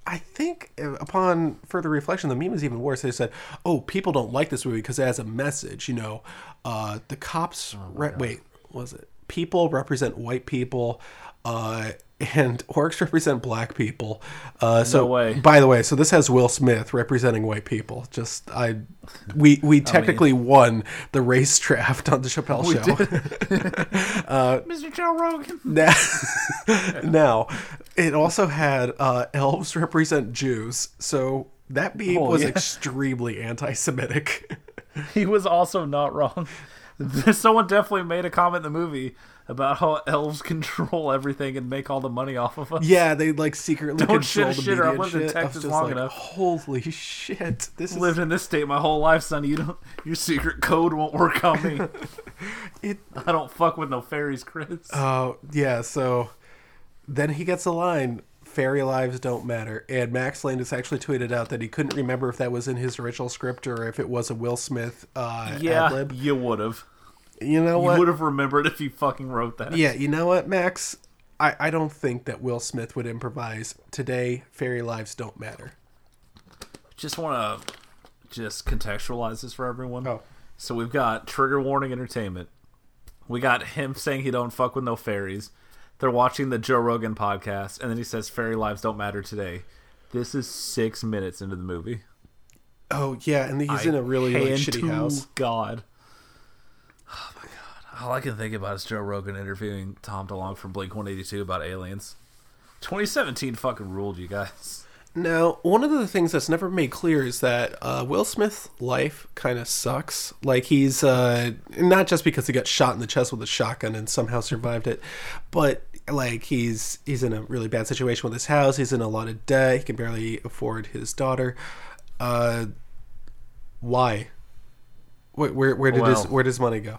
I think uh, upon further reflection, the meme is even worse. They said, "Oh, people don't like this movie because it has a message." You know, uh, the cops. re- wait, was it? People represent white people. Uh, and orcs represent black people. Uh, so, way. by the way, so this has Will Smith representing white people. Just I, we we technically won the race draft on the Chappelle Show. Mr. Joe Rogan. now, now, it also had uh, elves represent Jews. So that meme Oh, was yeah. extremely anti-Semitic. He was also not wrong. Someone definitely made a comment in the movie about how elves control everything and make all the money off of us. yeah, they like secretly Don't control shit shitter. media I've lived in shit. I Texas long like, enough. Holy shit! This is lived in this state my whole life, son. You don't. Your secret code won't work on me. it. I don't fuck with no fairies, Chris. Oh yeah, so then he gets a line. Fairy lives don't matter. And Max Landis actually tweeted out that he couldn't remember if that was in his original script or if it was a Will Smith uh, yeah, ad-lib. you would have. You know what? You would have remembered if you fucking wrote that. Yeah, you know what, Max? I, I don't think that Will Smith would improvise. Today, fairy lives don't matter. Just want to just contextualize this for everyone. Oh. So we've got trigger warning entertainment. We got him saying he don't fuck with no fairies. They're watching the Joe Rogan podcast, and then he says fairy lives don't matter today. This is six minutes into the movie. Oh, yeah, and he's I in a really like, shitty to house. God. Oh my God! All I can think about is Joe Rogan interviewing Tom DeLonge from Blink One Eighty Two about aliens. 2017 fucking ruled, you guys. Now, one of the things that's never made clear is that uh, Will Smith's life kind of sucks. Like he's uh, not just because he got shot in the chest with a shotgun and somehow survived it, but like he's he's in a really bad situation with his house. He's in a lot of debt. He can barely afford his daughter. Uh, why? Where where, where did his where does money go?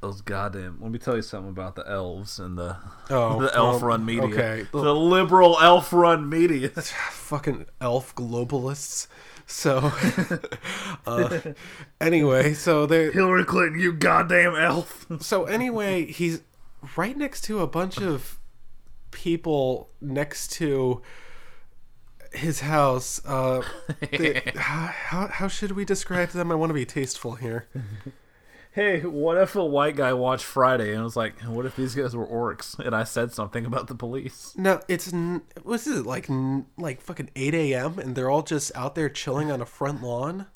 Those goddamn. Let me tell you something about the elves and the Oh, the elf um, run media. okay. The liberal elf run media. fucking elf globalists. So, uh, anyway, so they Hillary Clinton, you goddamn elf. so anyway, he's right next to a bunch of people next to his house. Uh, they, how how should we describe them? I want to be tasteful here. Hey, what if a white guy watched Friday and was like, "What if these guys were orcs?" And I said something about the police. No, it's what's it like? Like fucking eight a.m. and they're all just out there chilling on a front lawn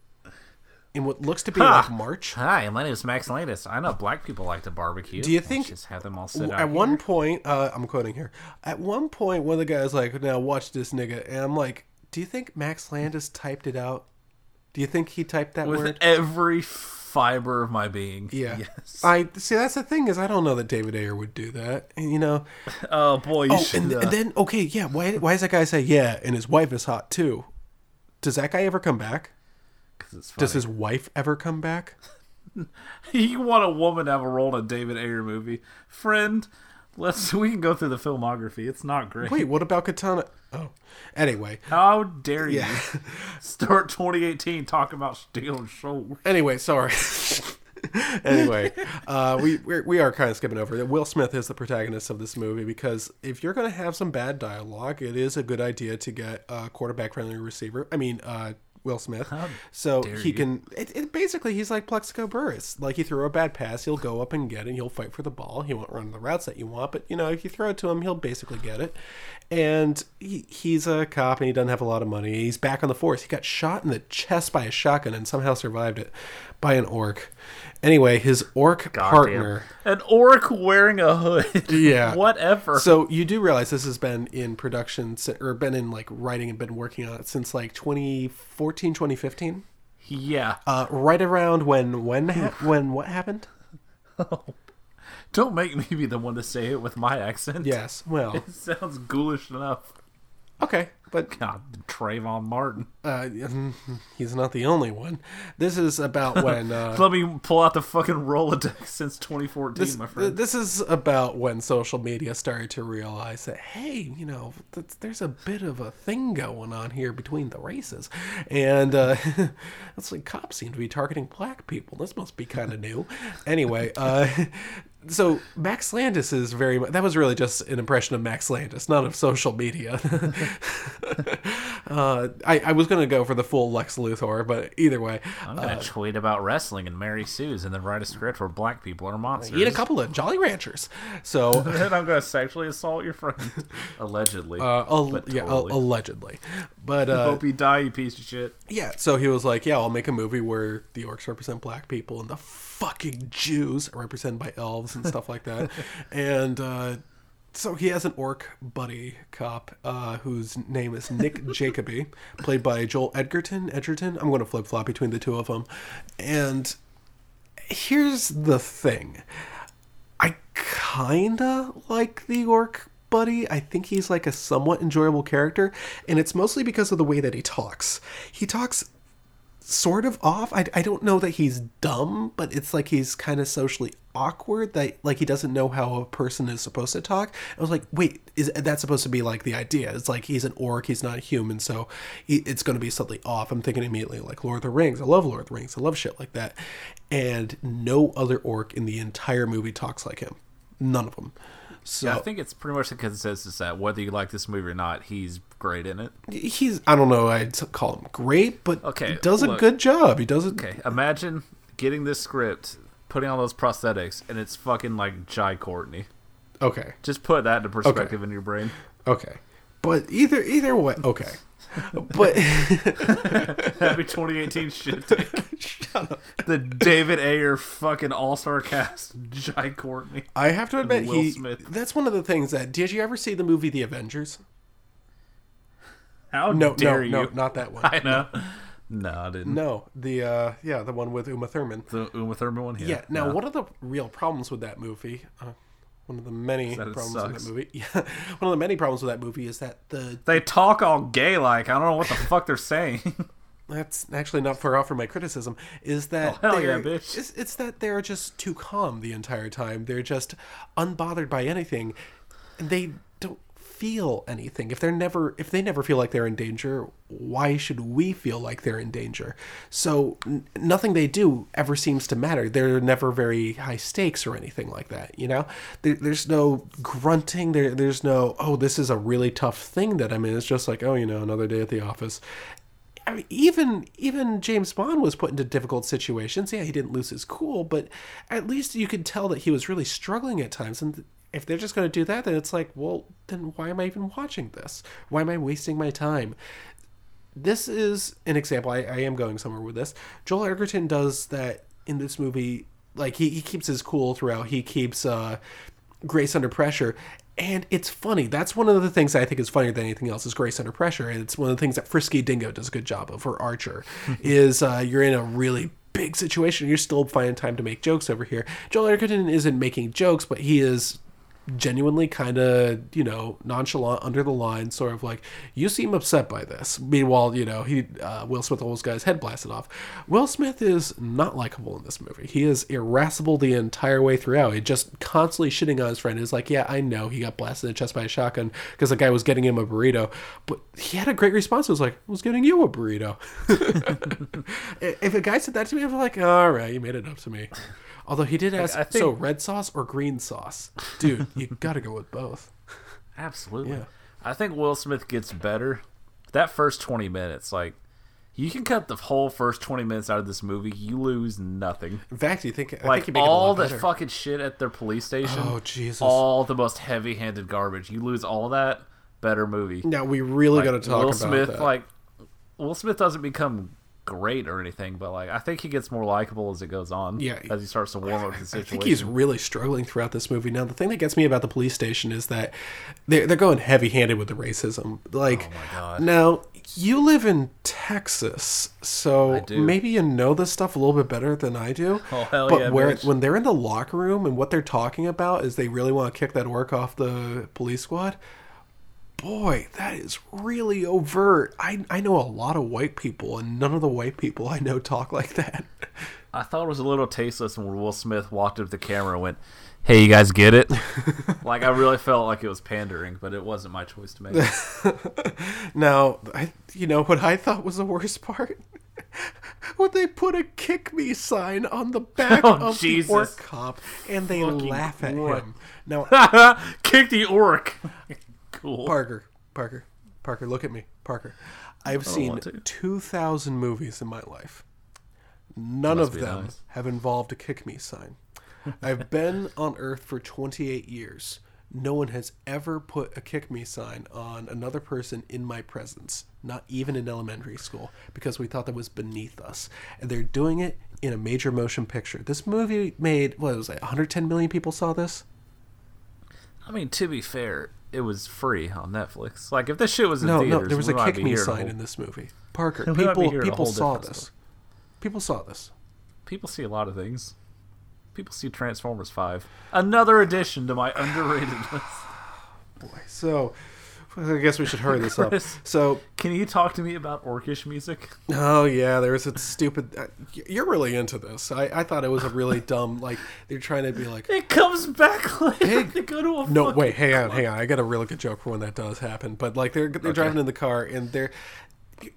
in what looks to be Ha! like March. Hi, my name is Max Landis. I know black people like to barbecue. Do you Let's think- just have them all sit out At one here. point, uh, I'm quoting here. At one point, one of the guys like, "Now watch this nigga," and I'm like, "Do you think Max Landis typed it out? Do you think he typed that with word?" every fiber of my being. Yeah. Yes. I see. That's the thing is, I don't know that David Ayer would do that. And, you know. oh boy, you Oh, should. and, uh, and then okay, yeah. Why? Why does that guy say yeah? And his wife is hot too. Does that guy ever come back? 'Cause it's Does his wife ever come back? you want a woman to have a role in a David Ayer movie, friend? Let's we can go through the filmography. It's not great. Wait, what about Katana? Oh, anyway. How dare you Yeah. start 2018 talking about stealing souls? Anyway, sorry. anyway, uh, we we're, we are kind of skipping over it. Will Smith is the protagonist of this movie because if you're going to have some bad dialogue, it is a good idea to get a quarterback friendly receiver. I mean, uh, Will Smith, so dare he you. can. It, it basically he's like Plaxico Burress. Like you throw a bad pass, he'll go up and get it. He'll fight for the ball. He won't run the routes that you want, but you know if you throw it to him, he'll basically get it. And he, he's a cop and he doesn't have a lot of money. He's back on the force. He got shot in the chest by a shotgun and somehow survived it by an orc. Anyway, his orc partner. An orc wearing a hood. Yeah. Whatever. So you do realize this has been in production or been in like writing and been working on it since like 2014, 2015. yeah. Uh, right around when when ha- when what happened? Don't make me be the one to say it with my accent. Yes. Well, It sounds ghoulish enough. Okay, but God, Trayvon Martin. uh, he's not the only one. This is about when uh, Let me pull out the fucking Rolodex since 2014, this, my friend. this is about when social media started to realize that hey, you know, th- there's a bit of a thing going on here between the races, and uh, it's like cops seem to be targeting black people. This must be kind of new. Anyway, uh, so Max Landis is very much that was really just an impression of Max Landis, not of social media. uh, I, I was gonna go for the full Lex Luthor, but either way, I'm gonna tweet about wrestling and Mary Sue's and then write a script where black people are monsters. eat a couple of Jolly Ranchers. So. then I'm gonna sexually assault your friend. Allegedly. Uh, al- But yeah, al- allegedly, but uh, Hope you die, you piece of shit. yeah. So he was like, "Yeah, I'll make a movie where the orcs represent black people and the fucking Jews are represented by elves and stuff like that." and uh, so he has an orc buddy cop uh, whose name is Nick Jacoby, played by Joel Edgerton. Edgerton. I'm going to flip flop between the two of them, and here's the thing. I kinda like the orc buddy. I think he's like a somewhat enjoyable character, and it's mostly because of the way that he talks. He talks sort of off. I, I don't know that he's dumb, but it's like he's kind of socially awkward. That like he doesn't know how a person is supposed to talk. I was like, wait, is that supposed to be like the idea? It's like he's an orc, he's not human, so he, it's going to be something off. I'm thinking immediately like Lord of the Rings. I love Lord of the Rings. I love shit like that. And no other orc in the entire movie talks like him. None of them. So I think it's pretty much the consensus that whether you like this movie or not, he's great in it. he's I don't know I'd call him great, but Okay, he does a good job. He does it. Okay, imagine getting this script, putting on those prosthetics, and it's fucking like Jai Courtney. Okay. Just put that into perspective in your brain. Okay. But either either way, okay. But Happy 2018 shit take. The David Ayer fucking all star cast, Jai Courtney. I have to admit, Will he Smith. that's one of the things that did you ever see the movie The Avengers? How no, dare no, you? no, not that one. I know. No, I didn't. No, the uh, yeah, the one with Uma Thurman. The Uma Thurman one. Yeah. Yeah. now, no. one of the real problems with that movie, uh, one of the many that problems with that movie, yeah, one of the many problems with that movie is that the They talk all gay like I don't know what the fuck they're saying. that's actually not far off from my criticism is that Oh, hell yeah, bitch. It's, it's that they're just too calm the entire time. They're just unbothered by anything, they feel anything. If they're never, if they never feel like they're in danger, why should we feel like they're in danger? So n- nothing they do ever seems to matter. They're never very high stakes or anything like that. You know, there, there's no grunting. There, there's no oh, this is a really tough thing that I'm in. It's just like oh, you know, another day at the office. I mean, even even James Bond was put into difficult situations. Yeah, he didn't lose his cool, but at least you could tell that he was really struggling at times. And if they're just going to do that, then it's like, well, then why am I even watching this? Why am I wasting my time? This is an example. I, I am going somewhere with this. Joel Edgerton does that in this movie. Like he, he keeps his cool throughout. He keeps uh, Grace under pressure. And it's funny. That's one of the things I think is funnier than anything else is Grace under pressure. And it's one of the things that Frisky Dingo does a good job of, or Archer, is uh, you're in a really big situation. You're still finding time to make jokes over here. Joel Edgerton isn't making jokes, but he is genuinely kind of you know nonchalant under the line sort of like you seem upset by this. Meanwhile you know he uh, will smith almost got his head blasted off. Will smith is not likable in this movie. He is irascible the entire way throughout. He just constantly shitting on his friend. Is like yeah i know he got blasted in the chest by a shotgun because the guy was getting him a burrito. But he had a great response. It was like i was getting you a burrito. If a guy said that to me i'm like all right you made it up to me Although he did ask, think- so red sauce or green sauce, dude, you gotta go with both. Absolutely. Yeah. I think Will Smith gets better. That first 20 minutes, like, you can cut the whole first 20 minutes out of this movie. You lose nothing. In fact, you think I Like, think you make it all the better. fucking shit at their police station. Oh, Jesus. All the most heavy handed garbage. You lose all that, better movie. Now we really Like, gotta talk about Will about Smith, that. like, Will Smith doesn't become great or anything, but, like, I think he gets more likable as it goes on. Yeah. As he starts to warm up to the I think he's really struggling throughout this movie. Now, the thing that gets me about the police station is that they're, they're going heavy handed with the racism. Like, Oh now, you live in Texas, so maybe you know this stuff a little bit better than I do. Oh, hell but yeah, where, bitch. when they're in the locker room and what they're talking about is they really want to kick that work off the police squad. Boy, that is really overt. I, I know a lot of white people, and none of the white people I know talk like that. I thought it was a little tasteless when Will Smith walked up to the camera and went, "Hey, you guys get it?" like I really felt like it was pandering, but it wasn't my choice to make. Now, I, you know what I thought was the worst part? when they put a "kick me" sign on the back Oh, of Jesus. the orc cop, and they Fucking laugh at him. Now, Kick the orc. Cool. Parker, Parker, Parker, look at me, Parker. I've seen two thousand movies in my life. None of them nice. have involved a "kick me" sign. I've been on Earth for twenty-eight years. No one has ever put a kick me sign on another person in my presence, not even in elementary school, because we thought that was beneath us. And they're doing it in a major motion picture. This movie made, what was it, 110 million people saw this? I mean, to be fair, it was free on Netflix. Like if this shit was in No, theaters, no, there was a kick me sign whole- in this movie. Parker, We people people saw this. People saw this. People see a lot of things. People see Transformers Five. Another addition to my underrated list. Boy, so, I guess we should hurry this up. So, Can you talk to me about orcish music? oh yeah, there was a stupid. Uh, you're really into this. I, I thought it was a really dumb. Like they're trying to be like, It comes back later. Hey, they go to a no, wait, hang on, hang on. I got a really good joke for when that does happen. But like they're they're driving in the car and they're.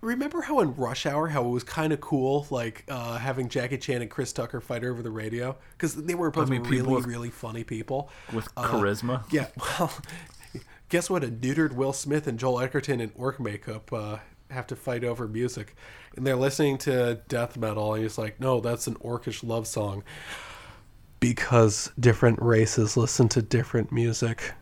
Remember how in Rush Hour, how it was kind of cool, like uh, having Jackie Chan and Chris Tucker fight over the radio because they were both mean, people really, with- really funny people with Uh, charisma. Yeah, well, guess what? A neutered Will Smith and Joel Edgerton in orc makeup uh, have to fight over music, and they're listening to death metal, and he's like, "No, that's an orcish love song." Because different races listen to different music.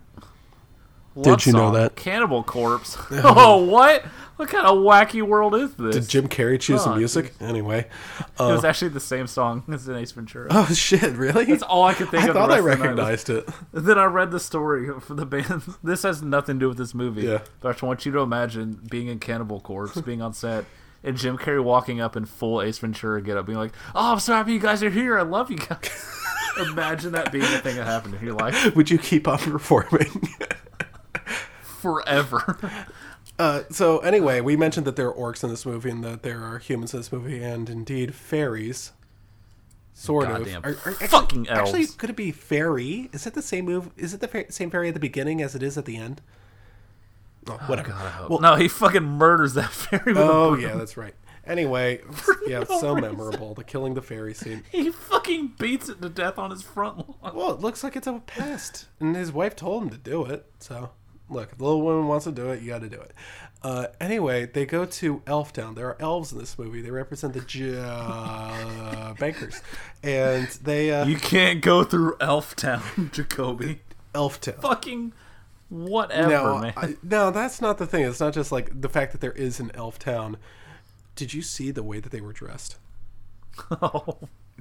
Did you know that? Cannibal Corpse? oh, what? What kind of wacky world is this? Did Jim Carrey choose the Oh, music? Anyway. it was uh, actually the same song as in Ace Ventura. Oh shit! Really? That's all I could think I of. the thought I rest of the night was- recognized it. Then I read the story for the band. This has nothing to do with this movie. Yeah. But I just want you to imagine being in Cannibal Corpse, being on set, and Jim Carrey walking up in full Ace Ventura get up, being like, "Oh, I'm so happy you guys are here. I love you guys." imagine that being a thing that happened in your life Would you keep on performing? Forever. Uh, so anyway, we mentioned that there are orcs in this movie and that there are humans in this movie, and indeed fairies. Sort Goddamn of. Are- are- actually, fucking Actually, elves. could it be fairy? Is it the same move? Is it the fa- same fairy at the beginning as it is at the end? Oh, whatever. well, no, he fucking murders that fairy. Oh yeah, that's right. Anyway, yeah, it's so memorable. The killing the fairy scene. He fucking beats it to death on his front lawn. Well, it looks like it's a pest, and his wife told him to do it. So, look, if the little woman wants to do it, you got to do it. Uh, anyway, they go to Elf Town. There are elves in this movie. They represent the j- uh, bankers, and they uh, You can't go through Elf Town, Jacoby. Elf Town. Fucking whatever, no, man. I, no, that's not the thing. It's not just like the fact that there is an Elf Town. Did you see the way that they were dressed? oh,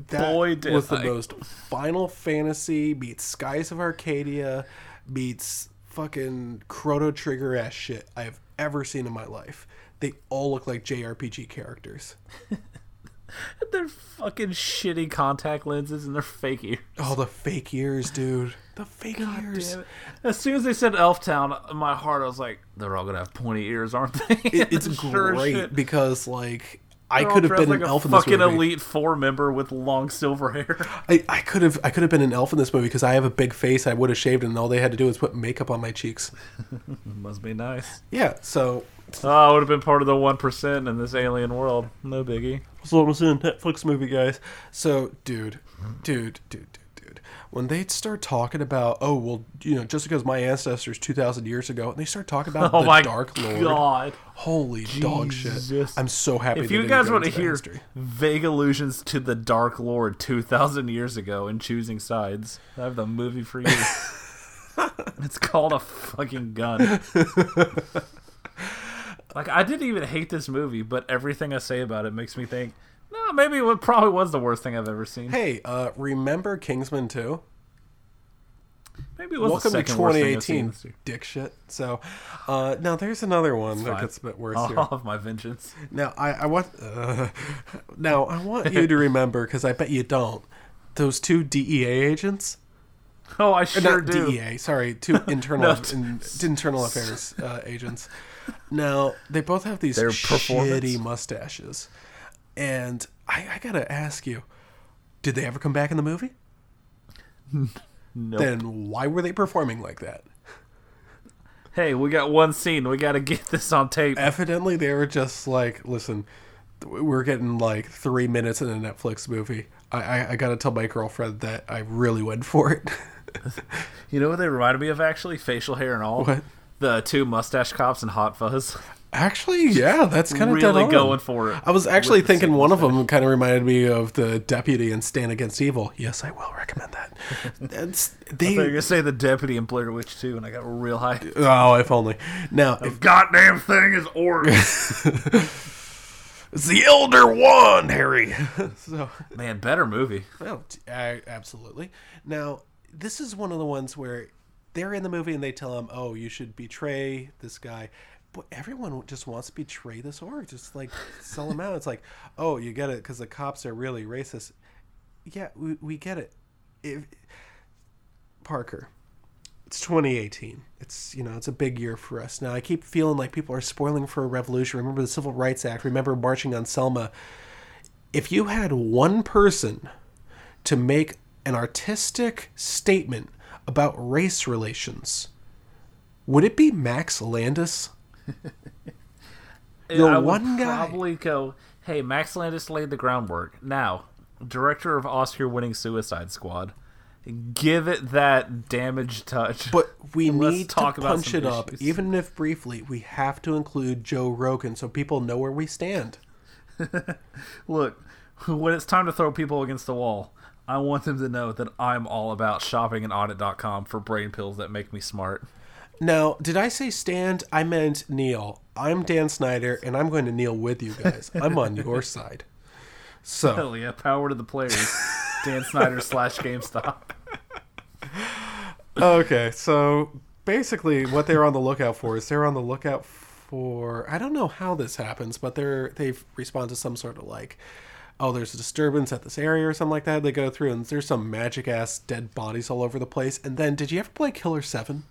That boy, did was the most Final Fantasy meets Skies of Arcadia meets fucking Chrono Trigger ass shit I have ever seen in my life. They all look like JRPG characters. They're fucking shitty contact lenses and they're fake ears. Oh, the fake ears, dude. The fake ears. As soon as they said Elf Town, in my heart I was like, they're all gonna have pointy ears, aren't they? It- it's Sure great shit. because like I could have been like an elf in this fucking movie. elite four member with long silver hair. I, I could have I could have been an elf in this movie because I have a big face. I would have shaved, and all they had to do was put makeup on my cheeks. Must be nice. Yeah, so Oh, I would have been part of the one percent in this alien world. No biggie. So I was in a Netflix movie, guys. So, dude, dude, dude, dude. When they'd start talking about, oh, well, you know, just because my ancestors 2,000 years ago, and they start talking about Oh the my Dark Lord. god. Holy dog shit. I'm so happy If you guys want to hear history. vague allusions to the Dark Lord 2,000 years ago and choosing sides, I have the movie for you. it's called A Fucking Gun. like, I didn't even hate this movie, but everything I say about it makes me think, no, maybe it probably was the worst thing I've ever seen. Hey, uh, remember Kingsman 2? maybe it was Welcome the to second worst thing I've seen 2018, dick shit. So, uh, now there's another one that fine. gets a bit worse I'll here. have my vengeance. Now I, I want uh, now I want you to remember because I bet you don't. Those two DEA agents, Oh, I Or sure not do. DEA, sorry, two internal No. in, internal affairs uh, agents. Now they both have these Their shitty mustaches, and I, I gotta ask you, did they ever come back in the movie? Nope. Then why were they performing like that? Hey, we got one scene. We got to get this on tape. Evidently, they were just like, listen, we're getting like three minutes in a Netflix movie. I, I, I gotta tell my girlfriend that I really went for it. You know what they reminded me of actually? Facial hair and all. What? The two mustache cops and Hot Fuzz. Actually, yeah, that's kind of Really going for it I was actually thinking one of them kind of reminded me of the deputy in Stan Against Evil. Yes, I will recommend that. That's They they. gonna say the deputy in Blair Witch too, and I got real high. Oh, if only. Now, if Goddamn thing is orange. it's the Elder One, Harry. so, Man, better movie. well, I- absolutely. Now, this is one of the ones where they're in the movie and they tell him, "Oh, you should betray this guy." Everyone just wants to betray this orc, just like sell them out. It's like, oh, you get it because the cops are really racist. Yeah, we, we get it. If, Parker, it's 2018. It's you know it's a big year for us now. I keep feeling like people are spoiling for a revolution. Remember the Civil Rights Act. Remember marching on Selma. If you had one person to make an artistic statement about race relations, would it be Max Landis? The I would one guy. probably go, hey, Max Landis laid the groundwork. Now, director of Oscar-winning Suicide Squad, give it that damage touch. But we need talk to about punch it up, even if briefly. We have to include Joe Rogan so people know where we stand. Look, when it's time to throw people against the wall, I want them to know that I'm all about shopping and audit.com for brain pills that make me smart. Now, did I say stand? I meant kneel. I'm Dan Snyder, and I'm going to kneel with you guys. I'm on your side. So, Hell yeah, power to the players. Dan Snyder slash GameStop. okay, so basically, what they're on the lookout for is they're on the lookout for. I don't know how this happens, but they're they've responded to some sort of like. Oh, there's a disturbance at this area or something like that. They go through and there's some magic ass dead bodies all over the place. And then, did you ever play Killer 7?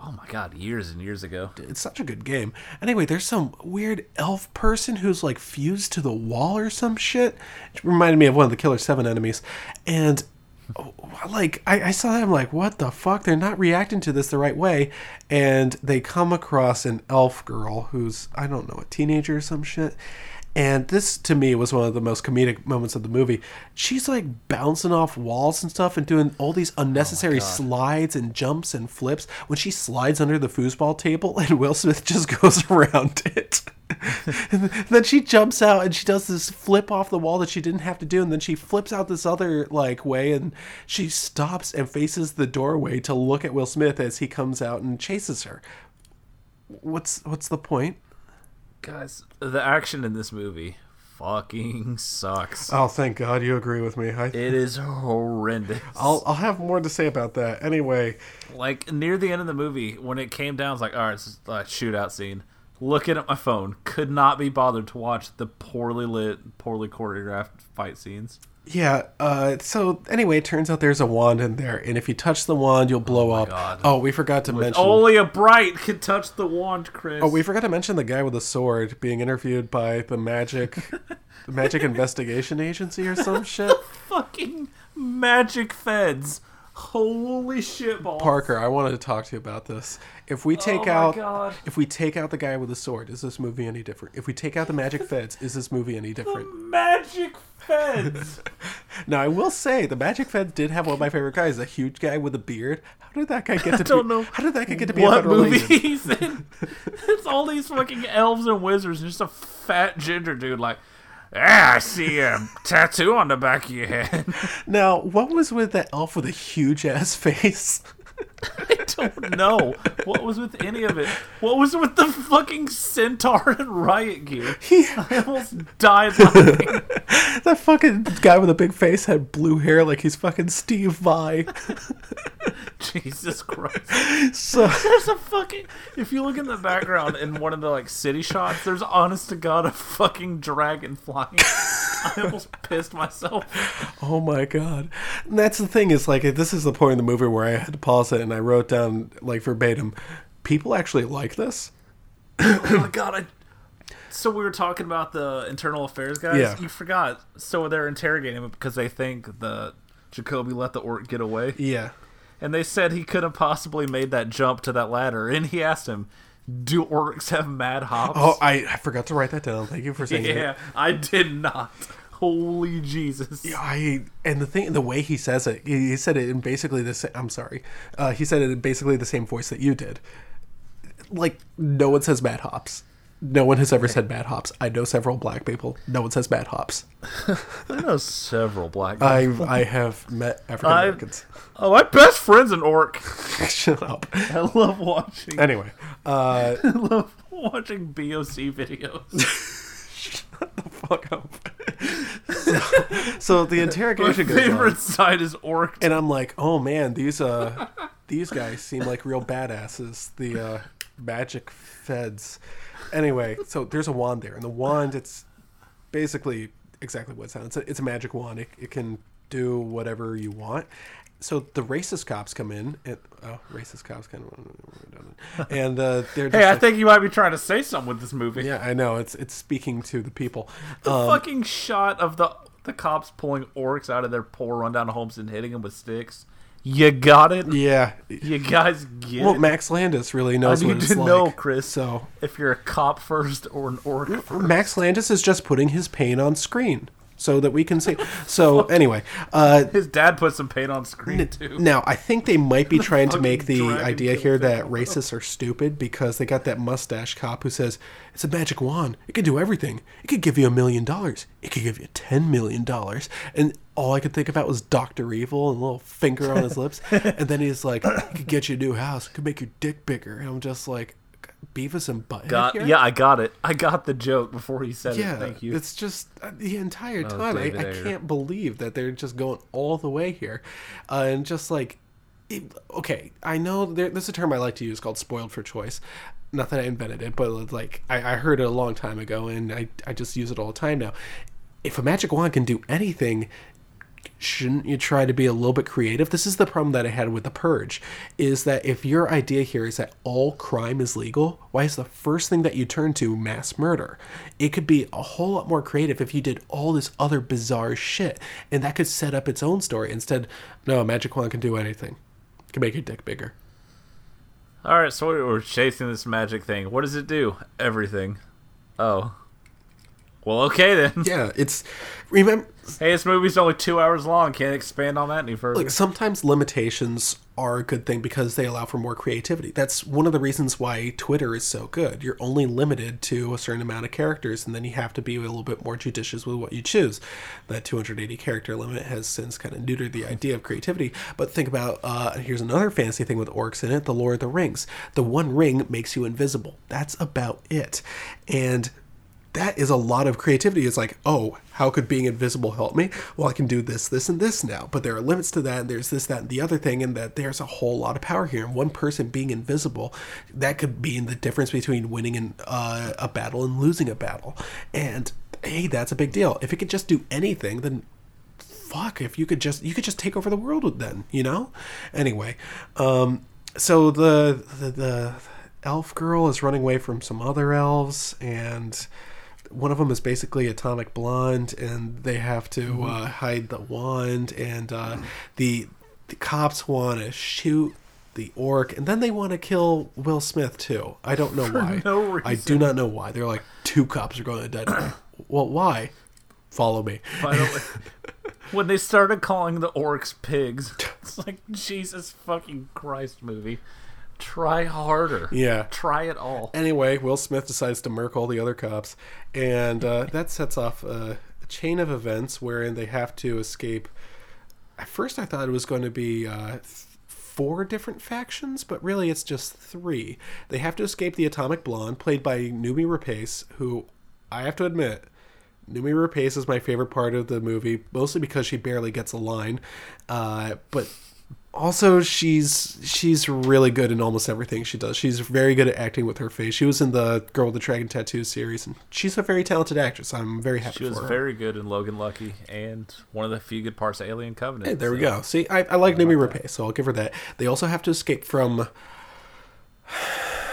Oh my god, years and years ago. it's such a good game. Anyway, there's some weird elf person who's like fused to the wall or some shit. It reminded me of one of the Killer Seven enemies, and oh, like I, I saw that I'm like, what the fuck? They're not reacting to this the right way, and they come across an elf girl who's I don't know a teenager or some shit. And this to me was one of the most comedic moments of the movie. She's like bouncing off walls and stuff and doing all these unnecessary oh slides and jumps and flips when she slides under the foosball table and Will Smith just goes around it. and then she jumps out and she does this flip off the wall that she didn't have to do and then she flips out this other like way and she stops and faces the doorway to look at Will Smith as he comes out and chases her. What's what's the point? Guys, the action in this movie fucking sucks. Oh, thank God you agree with me. I, It is horrendous. I'll I'll have more to say about that. Anyway, like near the end of the movie, when it came down, it's like, all right, it's a shootout scene. Looking at my phone, could not be bothered to watch the poorly lit, poorly choreographed fight scenes. Yeah. Uh, so anyway, it turns out there's a wand in there, and if you touch the wand, you'll blow up. God. Oh, we forgot to mention. Only a bright could touch the wand, Chris. Oh, we forgot to mention the guy with the sword being interviewed by the magic, the magic investigation agency or some shit. fucking magic feds. Holy shit balls. Parker, I wanted to talk to you about this. If we take Oh out, God. if we take out the guy with the sword, is this movie any different? If we take out the magic feds, is this movie any different? The Magic feds. Now, I will say the Magic Feds did have one of my favorite guys, a huge guy with a beard. How did that guy get to? I don't be, know How did that guy get to be a what federal movie he's in. It's all these fucking elves and wizards, and just a fat ginger dude like, ah, I see a tattoo on the back of your head. Now, what was with that elf with a huge ass face? I don't know what was with any of it. What was with the fucking centaur and riot gear? I almost died laughing. that fucking guy with a big face had blue hair like he's fucking Steve Vai. Jesus Christ. So There's a fucking. If you look in the background in one of the like city shots, there's honest to god a fucking dragon flying. I almost pissed myself. Oh my god. And that's the thing is like this is the point in the movie where I had to pause and I wrote down like verbatim, people actually like this? Oh my god! I... So we were talking about the internal affairs guys. Yeah. You forgot. So they're interrogating him because they think the Jacoby let the orc get away, Yeah. and they said he couldn't possibly made that jump to that ladder. And he asked him, "Do orcs have mad hops?" Oh, I, I forgot to write that down. Thank you for saying that. yeah, I did not. Holy Jesus! Yeah, I and the thing, the way he says it, he he said it in basically the same. I'm sorry, uh, he said it in basically the same voice that you did. Like no one says Mad hops. No one has ever said Mad hops. I know several black people. No one says Mad hops. I know several black. I. I have met African Americans. Oh, my best friend's an orc. Shut up. I love watching. Anyway, uh, I love watching BOC videos. Shut the fuck up. so, the My interrogation goes on. favorite side is orc. and I'm like, oh man, these uh, these guys seem like real badasses. The uh, magic feds. Anyway, so there's a wand there, and the wand it's basically exactly what it sounds. It's a, it's a magic wand. It, it can do whatever you want. So the racist cops come in, and oh, racist cops kind of, and uh, they're just Hey, I like- think you might be trying to say something with this movie. yeah, I know it's it's speaking to the people. The Um, fucking shot of the the cops pulling orcs out of their poor rundown homes and hitting them with sticks. You got it. yeah. You guys get Well, it. Max Landis really I knows what need to like. know, Chris. So if you're a cop first or an orc first. Max Landis is just putting his pain on screen so that we can see. So anyway, uh, His dad put some paint on screen too. now I think they might be trying to make the idea here him. that racists are stupid because they got that mustache cop who says it's a magic wand. It can do everything. It could give you a million dollars. It could give you ten million dollars. And all I could think about was Doctor Evil and a little finger on his lips. And then he's like, "It could get you a new house. It could make your dick bigger." And I'm just like. Beavis and Butthead Got, here? yeah, I got it. I got the joke before he said yeah. it. Thank you. It's just uh, the entire Oh, time. I, I can't believe that they're just going all the way here, uh, and just like, it, okay, I know there, there's a term I like to use called "spoiled for choice." Not that I invented it, but like I, I heard it a long time ago, and I I just use it all the time now. If a magic wand can do anything, shouldn't you try to be a little bit creative? This is the problem that I had with The Purge, is that if your idea here is that all crime is legal, why is the first thing that you turn to mass murder? It could be a whole lot more creative if you did all this other bizarre shit, and that could set up its own story. Instead, no, magic wand can do anything. It can make your dick bigger. All right, so we're chasing this magic thing. What does it do? Everything. Oh. Well, okay then. Yeah, it's remember Hey, this movie's only two hours long. Can't expand on that any further. like sometimes limitations are a good thing because they allow for more creativity. That's one of the reasons why Twitter is so good. You're only limited to a certain amount of characters, and then you have to be a little bit more judicious with what you choose. That 280 character limit has since kind of neutered the idea of creativity. But think about uh, here's another fancy thing with orcs in it: the Lord of the Rings. The One Ring makes you invisible. That's about it, and that is a lot of creativity. It's like, oh, how could being invisible help me? Well, I can do this, this, and this now. But there are limits to that, and there's this, that, and the other thing, and that there's a whole lot of power here. And one person being invisible, that could be the difference between winning an, uh, a battle and losing a battle. And hey, that's a big deal. If it could just do anything, then fuck if you could just you could just take over the world then you know anyway um so the the, the elf girl is running away from some other elves and one of them is basically atomic blonde and they have to uh, hide the wand and uh, the the cops want to shoot the orc and then they want to kill will smith too. I don't know why. no reason. i do not know why. They're like two cops are going to die. Well why? Follow me. Way, when they started calling the orcs pigs, it's like Jesus fucking Christ movie. Try harder. Yeah. Try it all. Anyway, Will Smith decides to murk all the other cops, and uh, that sets off a, a chain of events wherein they have to escape. At first, I thought it was going to be uh, four different factions, but really it's just three. They have to escape the Atomic Blonde, played by Noomi Rapace, who I have to admit. Noomi Rapace is my favorite part of the movie, mostly because she barely gets a line, uh, but also she's she's really good in almost everything she does. She's very good at acting with her face. She was in the Girl with the Dragon Tattoo series, and she's a very talented actress. I'm very happy She was her. very good in Logan Lucky and one of the few good parts of Alien Covenant. Hey, there we go. See, I, I like Noomi Rapace, so I'll give her that. They also have to escape from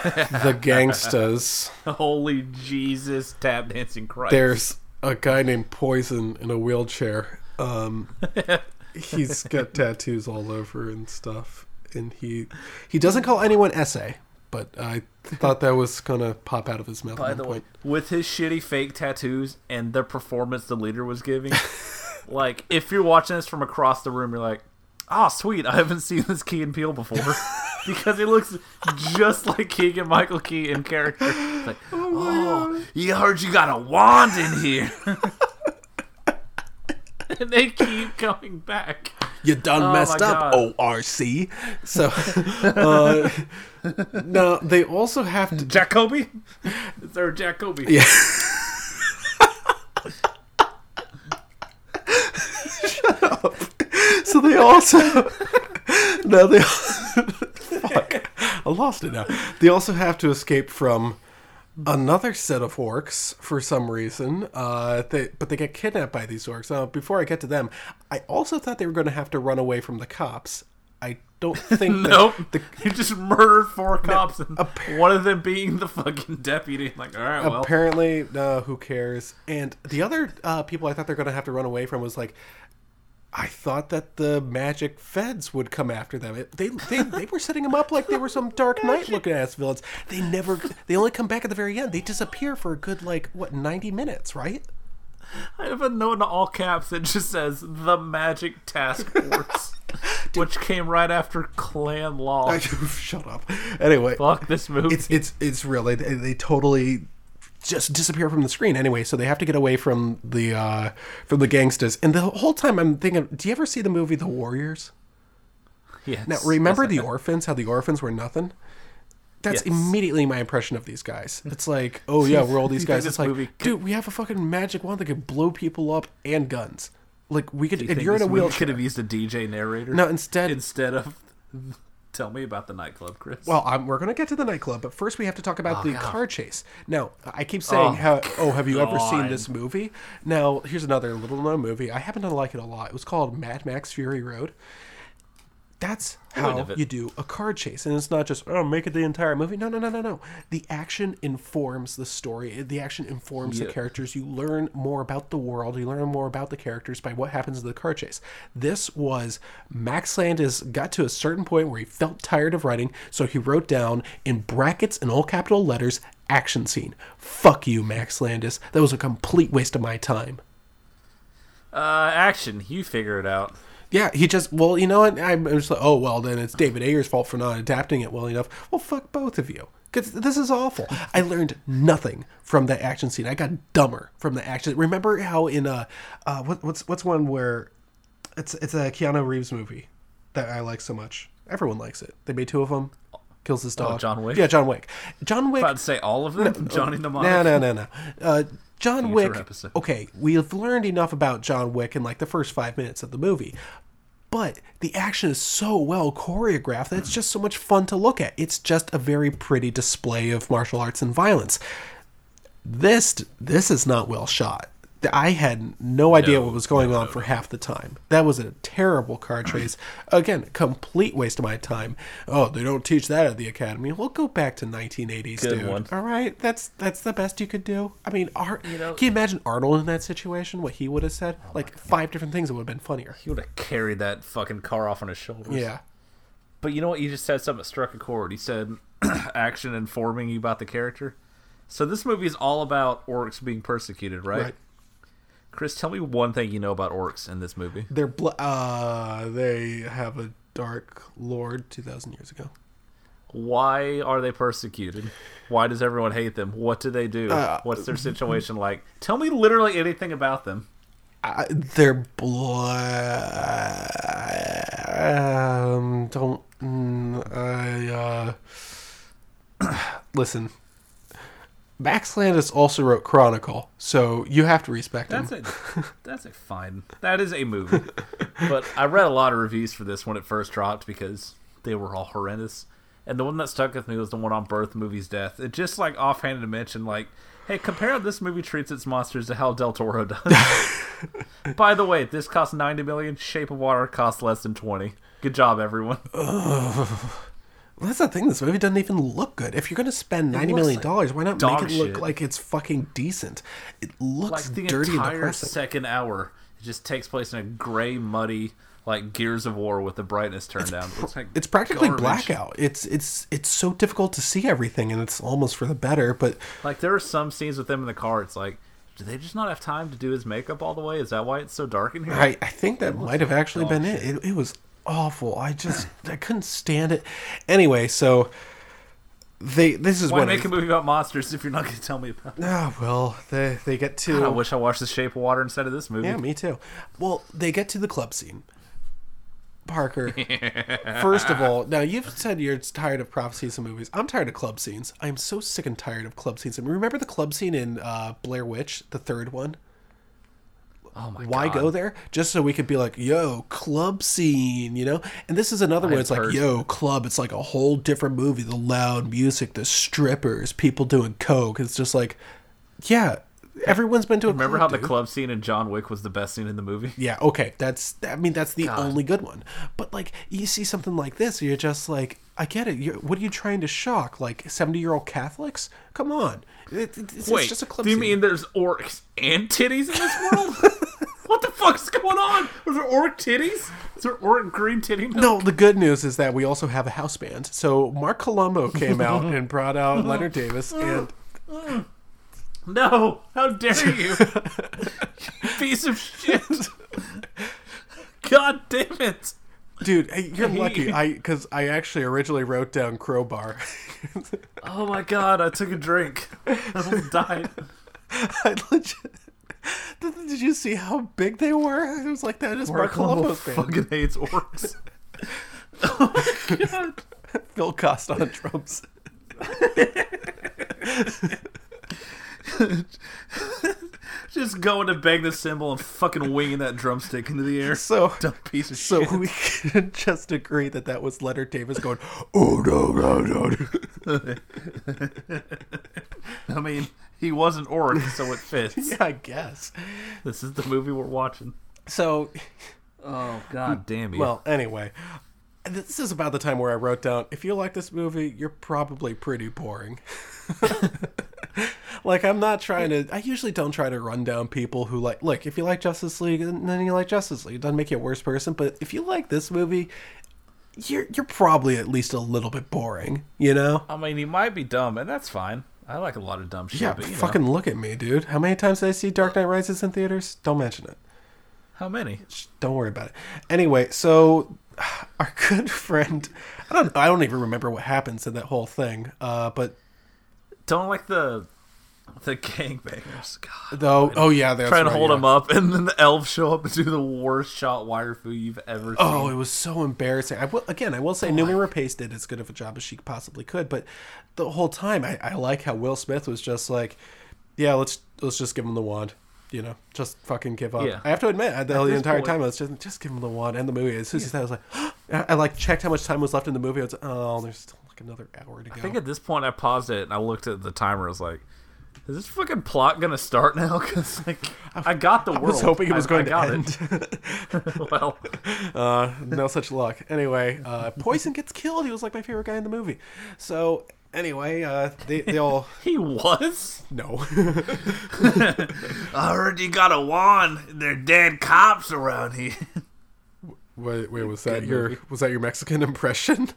the gangstas. Holy Jesus, tap dancing Christ. There's a guy named Poison in a wheelchair. Um, he's got tattoos all over and stuff, and he he doesn't call anyone essay, but I thought that was gonna pop out of his mouth By the one way, with his shitty fake tattoos and the performance the leader was giving, like if you're watching this from across the room, you're like, "Oh, sweet! I haven't seen this Key and Peele before," because he looks just like Keegan Michael Key in character. It's like, oh, oh you heard you got a wand in here, and they keep coming back. You done Oh messed up, God. ORC. So, uh, no, they also have to. Jacoby, is there a Jacoby? Yeah. So they also no they fuck I lost it now. They also have to escape from another set of orcs for some reason. Uh, they but they get kidnapped by these orcs. Now, before I get to them, I also thought they were going to have to run away from the cops. I don't think Nope. the he just murdered four cops, and one of them being the fucking deputy. Like, all right, well, apparently no who cares and the other uh, people i thought they're going to have to run away from was like i thought that the magic feds would come after them. It, they, they they were setting them up like they were some dark knight looking ass villains. They never they only come back at the very end. They disappear for a good like what 90 minutes right? I have a note in all caps that just says the Magic Task Force, which came right after Clan Law. shut up. Anyway Fuck this movie. it's it's it's real they, they totally just disappear from the screen anyway so they have to get away from the uh from the gangsters and the whole time i'm thinking do you ever see the movie the warriors yes. Now, remember Yes, the orphans? How the orphans were nothing? That's Yes. immediately my impression of these guys. It's like, oh yeah, we're all these guys. It's like, movie could- dude, we have a fucking magic wand that could blow people up and guns. Like we could, you think you're in a wheelchair. Could have used a DJ narrator. No, instead- instead of tell me about the nightclub, Chris. Well, I'm, we're going to get to the nightclub, but first we have to talk about oh, the God. car chase. Now, I keep saying, Oh, how, "Oh, have you ever seen this movie?" Now, here's another little known movie. I happen to like it a lot. It was called Mad Max Fury Road. That's how you do a car chase, and it's not just oh, make it the entire movie. No, no, no, no, no. The action informs the story. The action informs the characters. You learn more about the world. You learn more about the characters by what happens in the car chase. This was Max Landis got to a certain point where he felt tired of writing, so he wrote down in brackets in all capital letters action scene. Fuck you, Max Landis. That was a complete waste of my time. uh, action. You figure it out. Yeah, he just well, you know what? I'm just like, oh well, then it's David Ayer's fault for not adapting it well enough. Well, fuck both of you, because this is awful. I learned nothing from that action scene. I got dumber from the action. Remember how in uh, uh what, what's what's one where it's it's a Keanu Reeves movie that I like so much. Everyone likes it. They made two of them. Kills his dog. Oh, John Wick? Yeah, John Wick. John Wick. About to say all of them. Johnny Mnemonic. No, no, no, no. Uh, John Wick. episode. Okay, we've learned enough about John Wick in like the first five minutes of the movie, but the action is so well choreographed that it's just so much fun to look at. It's just a very pretty display of martial arts and violence. This this is not well shot. I had no idea No, what was going on for half the time. That was a terrible car chase. Again, complete waste of my time. Oh, they don't teach that at the academy. We'll go back to 1980s, Good dude. one. All right, that's that's the best you could do. I mean, Ar- You know- can you imagine Arnold in that situation? What he would have said? Oh like five different things that would have been funnier. He would have carried that fucking car off on his shoulders. Yeah. But you know what? You just said something that struck a chord. He said action informing you about the character. So this movie is all about orcs being persecuted, right? Right. Chris, tell me one thing you know about orcs in this movie. They're bl- uh they have a dark lord 2000 years ago. Why are they persecuted? Why does everyone hate them? What do they do? Uh, What's their situation like? Tell me literally anything about them. Uh, they're blood. Um, don't. Mm, I uh. Listen. Max Landis also wrote Chronicle, so you have to respect him. That's a that's a fine. That is a movie. but I read a lot of reviews for this when it first dropped because they were all horrendous. And the one that stuck with me was the one on Birth.Movies.Death. It just like offhanded to mention like, hey, compare how this movie treats its monsters to how Del Toro does. By the way, this cost ninety million. Shape of Water cost less than twenty. Good job, everyone. That's the thing. This movie doesn't even look good. If you're going to spend ninety million dollars, why not make it look shit. like it's fucking decent? It looks like the dirty and entire depressing. second hour it just takes place in a gray muddy like gears of war with the brightness turned down it's, like it's practically garbage. blackout. It's it's it's so difficult to see everything, and it's almost for the better. But like there are some scenes with them in the car it's like do they just not have time to do his makeup all the way is that why it's so dark in here I, I think that might have actually been it. it. It was awful. I just I couldn't stand it. Anyway, so they this is why what make I- a movie about monsters if you're not going to tell me about it Ah, well, they they get to. God, i wish i watched the shape of water instead of this movie Yeah, me too. Well, they get to the club scene. Parker, first of all, now you've said you're tired of prophecies and movies. I'm tired of club scenes. I am so sick and tired of club scenes. And remember the club scene in uh, Blair Witch, the third one? Oh my Why god go there? Just so we could be like, yo, club scene, you know? And this is another one. It's like, yo, club. It's like a whole different movie. The loud music, the strippers, people doing coke. It's just like, yeah, everyone's been to a remember club, how the dude. club scene in john wick was the best scene in the movie Yeah, okay. That's I mean that's the God. only good one. But like you see something like this, you're just like, I get it. You're, what are you trying to shock? Like seventy year old Catholics? Come on, it, it- it's, wait it's just a do you mean there's orcs and titties in this world what the fuck's going on are there orc titties is there orc green titty milk? No, the good news is that we also have a house band. So Mark Colombo came out and brought out Leonard Davis, and No! How dare! You Piece of shit! God damn it! Dude, hey, you're lucky. I because I actually originally wrote down crowbar. Oh my god, I took a drink. I almost died. I legit. Did you see how big they were? It was like that is Mark Colombo's band. fucking hates orcs. oh my god. Phil Costa on drums. Just going to bang the cymbal and fucking winging that drumstick into the air. So, Dumb piece of so shit. we can just agree that that was Leonard Davis going, oh no, no, no. I mean, he was an orc, so it fits. yeah, I guess. This is the movie we're watching. So, Oh god damn you! well, anyway, this is about the time where I wrote down, if you like this movie, you're probably pretty boring. like I'm not trying to. I usually don't try to run down people who like. Look, if you like Justice League, then you like Justice League. It doesn't make you a worse person. But if you like this movie, you're you're probably at least a little bit boring. You know? I mean, he might be dumb, and that's fine. I like a lot of dumb shit. Yeah. but, you know. fucking look at me, dude. How many times did I see Dark Knight Rises in theaters? Don't mention it. How many? Just don't worry about it. Anyway, so our good friend, I don't, I don't even remember what happens in that whole thing. Uh, but Don't like the the gangbangers. God. though, oh yeah, that's Trying to right, hold yeah. him up, and then the elves show up and do the worst shot wire fu you've ever oh, seen. Oh, it was so embarrassing. I will, again, I will say, Noomi Rapace did as good of a job as she possibly could, but the whole time, I, I like how Will Smith was just like, "Yeah, let's let's just give him the wand." You know, just fucking give up. Yeah. I have to admit, I, the, the entire point- time I was just just give him the wand and the movie. As soon as it, I was like, I, I like checked how much time was left in the movie. I was like, oh, there's still like another hour to go. I think at this point I paused it and I looked at the timer. I was like, "Is this fucking plot gonna start now?" Because like I got the I world. was hoping it was I- going I to end. Well, uh, no such luck. Anyway, uh, Poison gets killed. He was like my favorite guy in the movie. So anyway, uh, they they all he was. no. I heard you got a wand. and They're dead cops around here. wait, wait, was that your was that your Mexican impression?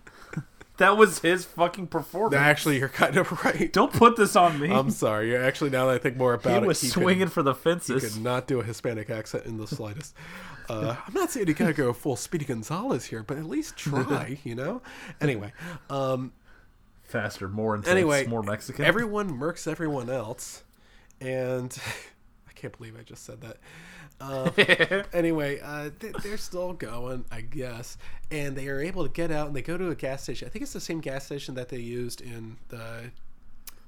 That was his fucking performance. Actually, you're kind of right. Don't put this on me. I'm sorry. You're actually now that I think more about it, he was it, he swinging Could, for the fences. he could not do a Hispanic accent in the slightest. Uh, I'm not saying you gotta go full Speedy Gonzalez here, but at least try. You know. Anyway, um, Faster, more intense, anyway, more Mexican. Everyone murks everyone else, and I can't believe I just said that. Uh, anyway, uh, they, they're still going, I guess, and they are able to get out and they go to a gas station. I think it's the same gas station that they used in the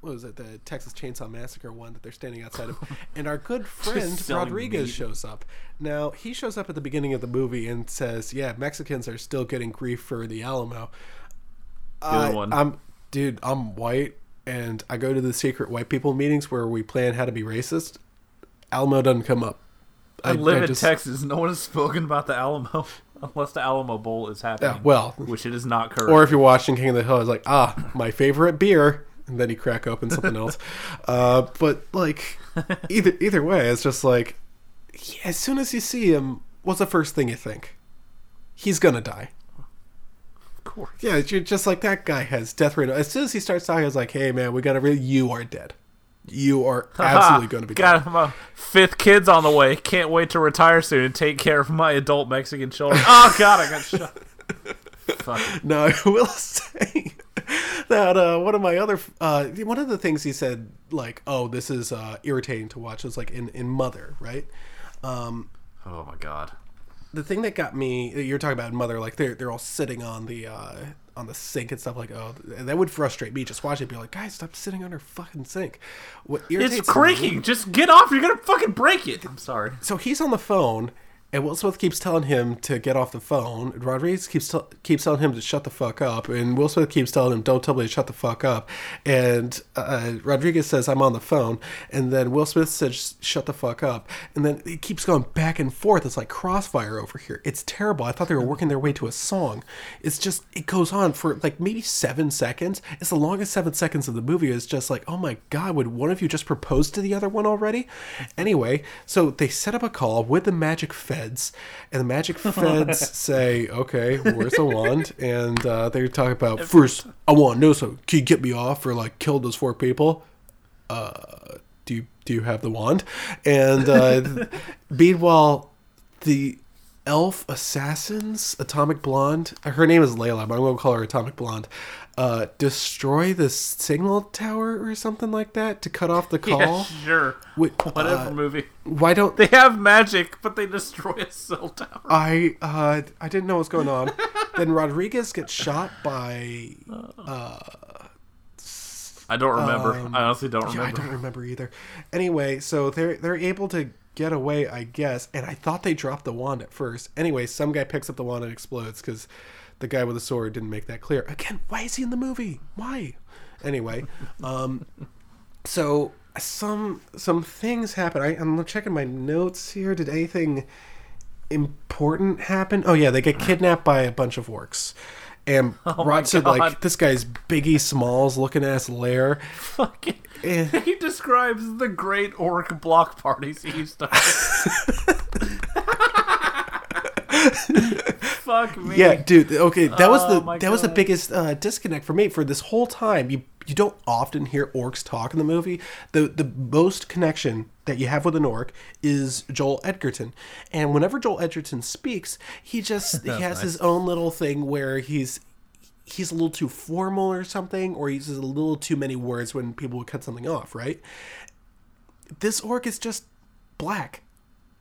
what was it, the Texas Chainsaw Massacre one that they're standing outside of. And our good friend Rodriguez meat. shows up. Now he shows up at the beginning of the movie and says, "Yeah, Mexicans are still getting grief for the Alamo." other I- one. I'm dude. I'm white, and I go to the secret white people meetings where we plan how to be racist. Alamo doesn't come up. I, live in just- Texas. No one has spoken about the Alamo unless the Alamo Bowl is happening. Yeah, well, which it is not currently. or if you're watching King of the Hill, it's like, ah, my favorite beer, and then you crack open something else. Uh, but like, either either way, it's just like, yeah, as soon as you see him, what's the first thing you think? He's gonna die. of course. Yeah, you're just like that guy has death rate. As soon as he starts talking, I was like, hey man, we gotta really, you are dead. You are absolutely going to be. Got my fifth kid's on the way. Can't wait to retire soon and take care of my adult Mexican children. Oh God, I got shot. Fuck. No, I will say that uh, one of my other uh, one of the things he said, like, "Oh, this is uh, irritating to watch," was like in in Mother, right? Um, Oh my God. the thing that got me, you're talking about Mother, like they're they're all sitting on the uh, on the sink and stuff like, oh, that would frustrate me. Just watching, it, be like, guys, stop sitting on our fucking sink. What irritates It's me- creaking. Just get off. You're gonna fucking break it. I'm sorry. so he's on the phone, and Will Smith keeps telling him to get off the phone. Rodriguez keeps tell keeps telling him to shut the fuck up, and Will Smith keeps telling him, "Don't tell me to shut the fuck up." And uh, Rodriguez says, "I'm on the phone," and then Will Smith says, "Shut the fuck up," and then it keeps going back and forth. It's like crossfire over here. It's terrible. I thought they were working their way to a song. It's just it goes on for like maybe seven seconds. It's the longest seven seconds of the movie. It's just like, oh my god, would one of you just propose to the other one already? Anyway, so they set up a call with the magic feds, and the magic feds say, okay, where's the wand? And uh, they talk about first, I want to know so can you get me off or like kill those four people? Uh, do you do you have the wand? And uh, meanwhile, the elf assassins, Atomic Blonde. Her name is Layla, but I'm gonna call her Atomic Blonde. Uh, destroy the signal tower or something like that to cut off the call. Yeah, sure. Wait, Whatever uh, movie. Why don't They have magic, but they destroy a cell tower. I uh I didn't know what's going on. then Rodriguez gets shot by uh I don't remember. I honestly don't Yeah, remember. I don't remember either. Anyway, so they're they're able to get away, I guess. And I thought they dropped the wand at first. Anyway, some guy picks up the wand and explodes because the guy with the sword didn't make that clear. Again, why is he in the movie? Why? Anyway, um, so some some things happen. I, I'm checking my notes here. Did anything important happen? Oh yeah, they get kidnapped by a bunch of orcs. And Rod said, like, Oh this guy's Biggie Smalls looking ass lair. Fucking. Eh. He describes the great orc block parties he used to. Fuck me. Yeah, dude. Okay, that was Oh the my that was the biggest uh, disconnect for me for this whole time. You you don't often hear orcs talk in the movie. The the most connection that you have with an orc is Joel Edgerton, and whenever Joel Edgerton speaks, he just he has his own little thing where he's he's a little too formal or something, or he uses a little too many words when people would cut something off. Right. This orc is just black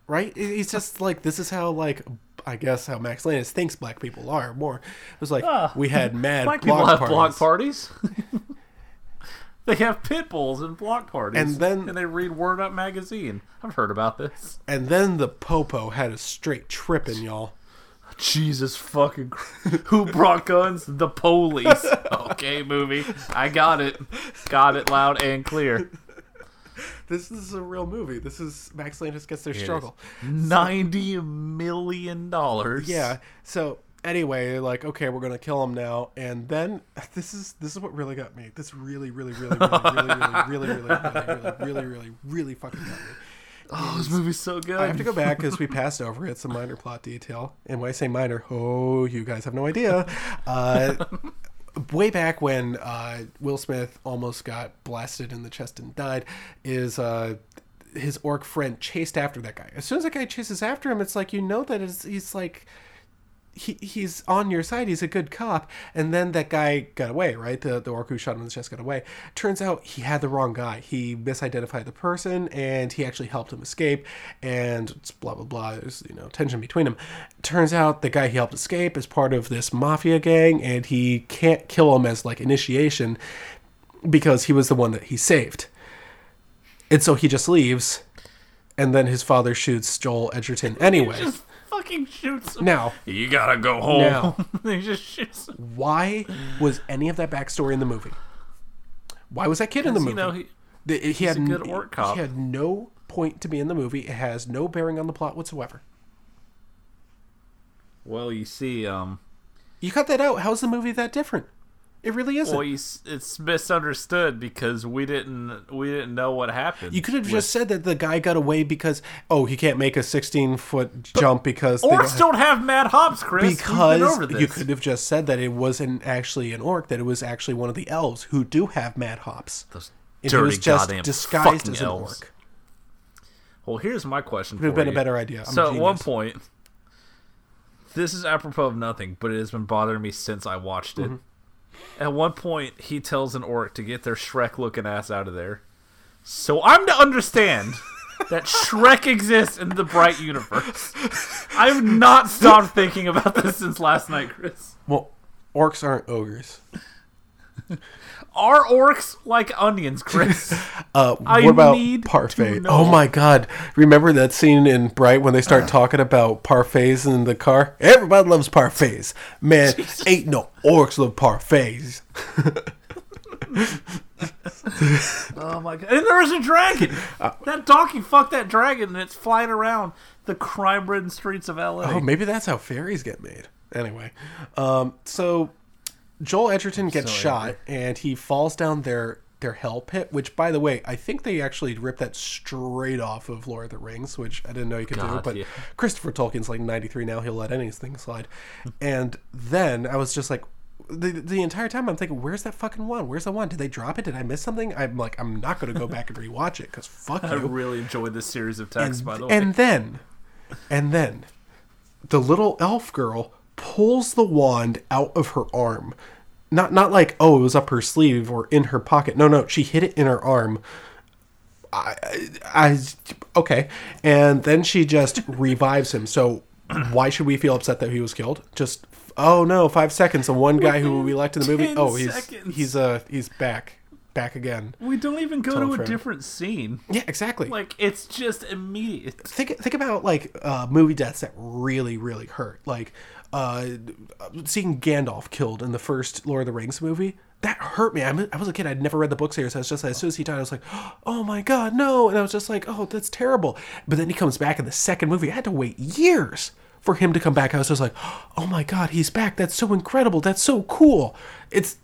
right? He's just like this is how like I guess how Max Landis thinks black people are more. It was like ah. we had mad Black people have parties. parties. They have pit bulls and block parties. And then- and they read Word Up magazine. I've heard about this. and then the popo had a straight tripping, y'all. Jesus fucking. Who brought guns? The police. Okay, movie. I got it. Got it loud and clear. This is a real movie. This is Max Landis gets their struggle. Ninety million dollars. Yeah. So anyway, like okay, we're gonna kill him now, and then this is this is what really got me. This really, really, really, really, really, really, really, really, really, really, really, really, really fucking got me. Oh, this movie's so good. I have to go back because we passed over it. It's a minor plot detail. And when I say minor, oh, you guys have no idea. Uh, way back when uh, Will Smith almost got blasted in the chest and died, is uh, his orc friend chased after that guy. As soon as that guy chases after him, it's like you know that it's, he's like he, he's on your side. He's a good cop. And then that guy got away, right? The, the orc who shot him in the chest got away. Turns out he had the wrong guy. He misidentified the person and he actually helped him escape. And it's blah, blah, blah. There's, you know, tension between them. Turns out the guy he helped escape is part of this mafia gang and he can't kill him as like initiation because he was the one that he saved. And so he just leaves. And then his father shoots Joel Edgerton anyway. Just fucking shoots him. Now, You gotta go home. Now. he just shoots him. why was any of that backstory in the movie? Why was that kid in the movie? You know, he, The- he had a good orc cop. He had no point to be in the movie. It has no bearing on the plot whatsoever. well, you see, um, You cut that out. How's the movie that different? It really isn't. well, you, it's misunderstood because we didn't we didn't know what happened. you could have just said that the guy got away because oh he can't make a 16 foot jump because they Orcs have- don't have mad hops, Chris. Because you could have just said that it wasn't actually an orc that it was actually one of the elves who do have mad hops. Those dirty it was just disguised as an elves. orc. Well, here's my question. Would have been a better idea. I'm so at one point, this is apropos of nothing, but it has been bothering me since I watched it. Mm-hmm. At one point, he tells an orc to get their Shrek-looking ass out of there. So I'm to understand that Shrek exists in the Bright universe. I've not stopped thinking about this since last night, Chris. Well, orcs aren't ogres. Are orcs like onions, Chris? Uh, I what about need to parfait? know. Oh my god! Remember that scene in Bright when they start talking about parfaits in the car? Everybody loves parfaits. Man, ain't no orcs love parfaits. Oh my god! And there's a dragon. Uh, that donkey fucked that dragon, and it's flying around the crime-ridden streets of LA. Oh, maybe that's how fairies get made. Anyway, um, so Joel Edgerton gets shot and he falls down their their hell pit. Which, by the way, I think they actually ripped that straight off of Lord of the Rings, which I didn't know you could do. But yeah. Christopher Tolkien's like ninety three now; he'll let anything slide. and then I was just like. The, the entire time I'm thinking, where's that fucking one? Where's the one? Did they drop it? Did I miss something? I'm like, I'm not going to go back and rewatch it because fuck it. I you. really enjoyed this series of texts, and, by the way. and then, and then, the little elf girl pulls the wand out of her arm. Not not like oh it was up her sleeve or in her pocket. No no, she hid it in her arm. I, I, okay, and then she just revives him. So why should we feel upset that he was killed? Just oh no, five seconds. The one guy who we liked in the movie. Oh, he's seconds. he's uh he's back. back again. We don't even go Total to a friend. different scene. Yeah, exactly. Like it's just immediate. think think about like uh, movie deaths that really really hurt. Like uh, seeing Gandalf killed in the first Lord of the Rings movie. That hurt me. I, I was a kid. I'd never read the book series. I was just as soon as he died, I was like, "Oh my god, no!" And I was just like, "Oh, that's terrible." But then he comes back in the second movie. I had to wait years for him to come back. I was just like, "Oh my god, he's back! That's so incredible! That's so cool!" It's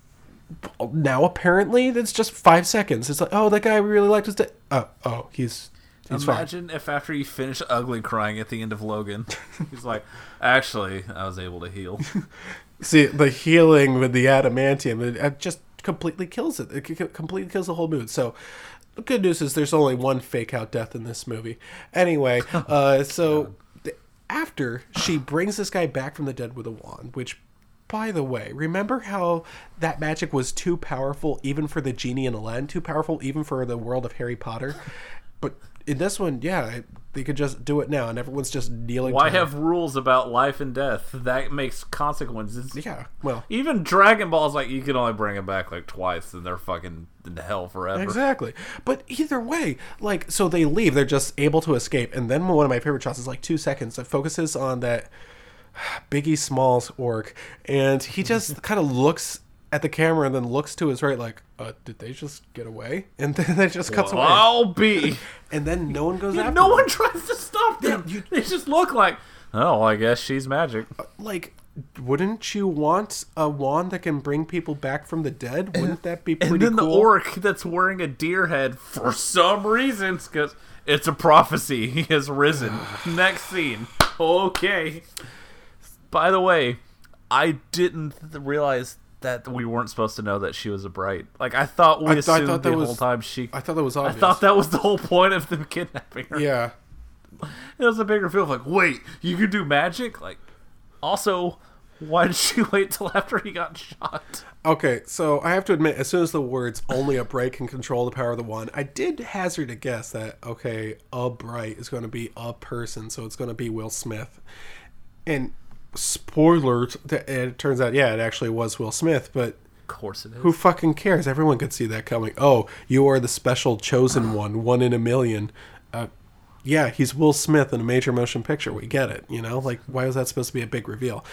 now apparently it's just five seconds. It's like, "Oh, that guy we really liked was dead." Oh, oh, he's he's fine. Imagine if after you finish ugly crying at the end of Logan, he's like, "Actually, I was able to heal." See, the healing with the adamantium it, it just completely kills it. It completely kills the whole mood. So, the good news is there's only one fake out death in this movie. Anyway, uh, so th- after she brings this guy back from the dead with a wand, which, by the way, remember how that magic was too powerful even for the genie in Aladdin, too powerful even for the world of Harry Potter? But in this one, yeah, they could just do it now, and everyone's just kneeling. Why have rules about life and death? That makes consequences. Yeah, well, Even Dragon Ball's like you can only bring them back like twice, and they're fucking in hell forever. Exactly. But either way, like, so they leave, they're just able to escape. And then one of my favorite shots is like two seconds that focuses on that Biggie Smalls orc. And he just kind of looks at the camera and then looks to his right, like, uh, did they just get away? And then it just cuts away. I'll be. And then no one goes after no them. one tries to stop them. they just look like, oh, I guess she's magic. Like, wouldn't you want a wand that can bring people back from the dead? Wouldn't that be pretty cool? And then cool? the orc that's wearing a deer head for some reason because it's a prophecy. He has risen. Next scene. Okay. By the way, I didn't th- realize that we weren't supposed to know that she was a bright. Like I thought we I th- I assumed thought the was- whole time she. I thought that was I thought that was the whole point of them kidnapping her. Yeah. It was a bigger feel of like, wait, you can do magic? Like, also, why did she wait till after he got shot? Okay, so I have to admit, as soon as the words "only a bright can control the power of the one," I did hazard a guess that okay, a bright is going to be a person, so it's going to be Will Smith. And spoilers, th- it turns out, yeah, it actually was Will Smith, but Of course it is. who fucking cares? Everyone could see that coming. Oh, you are the special chosen one, one in a million. Uh, yeah, he's Will Smith in a major motion picture. We get it, you know? Like, why was that supposed to be a big reveal?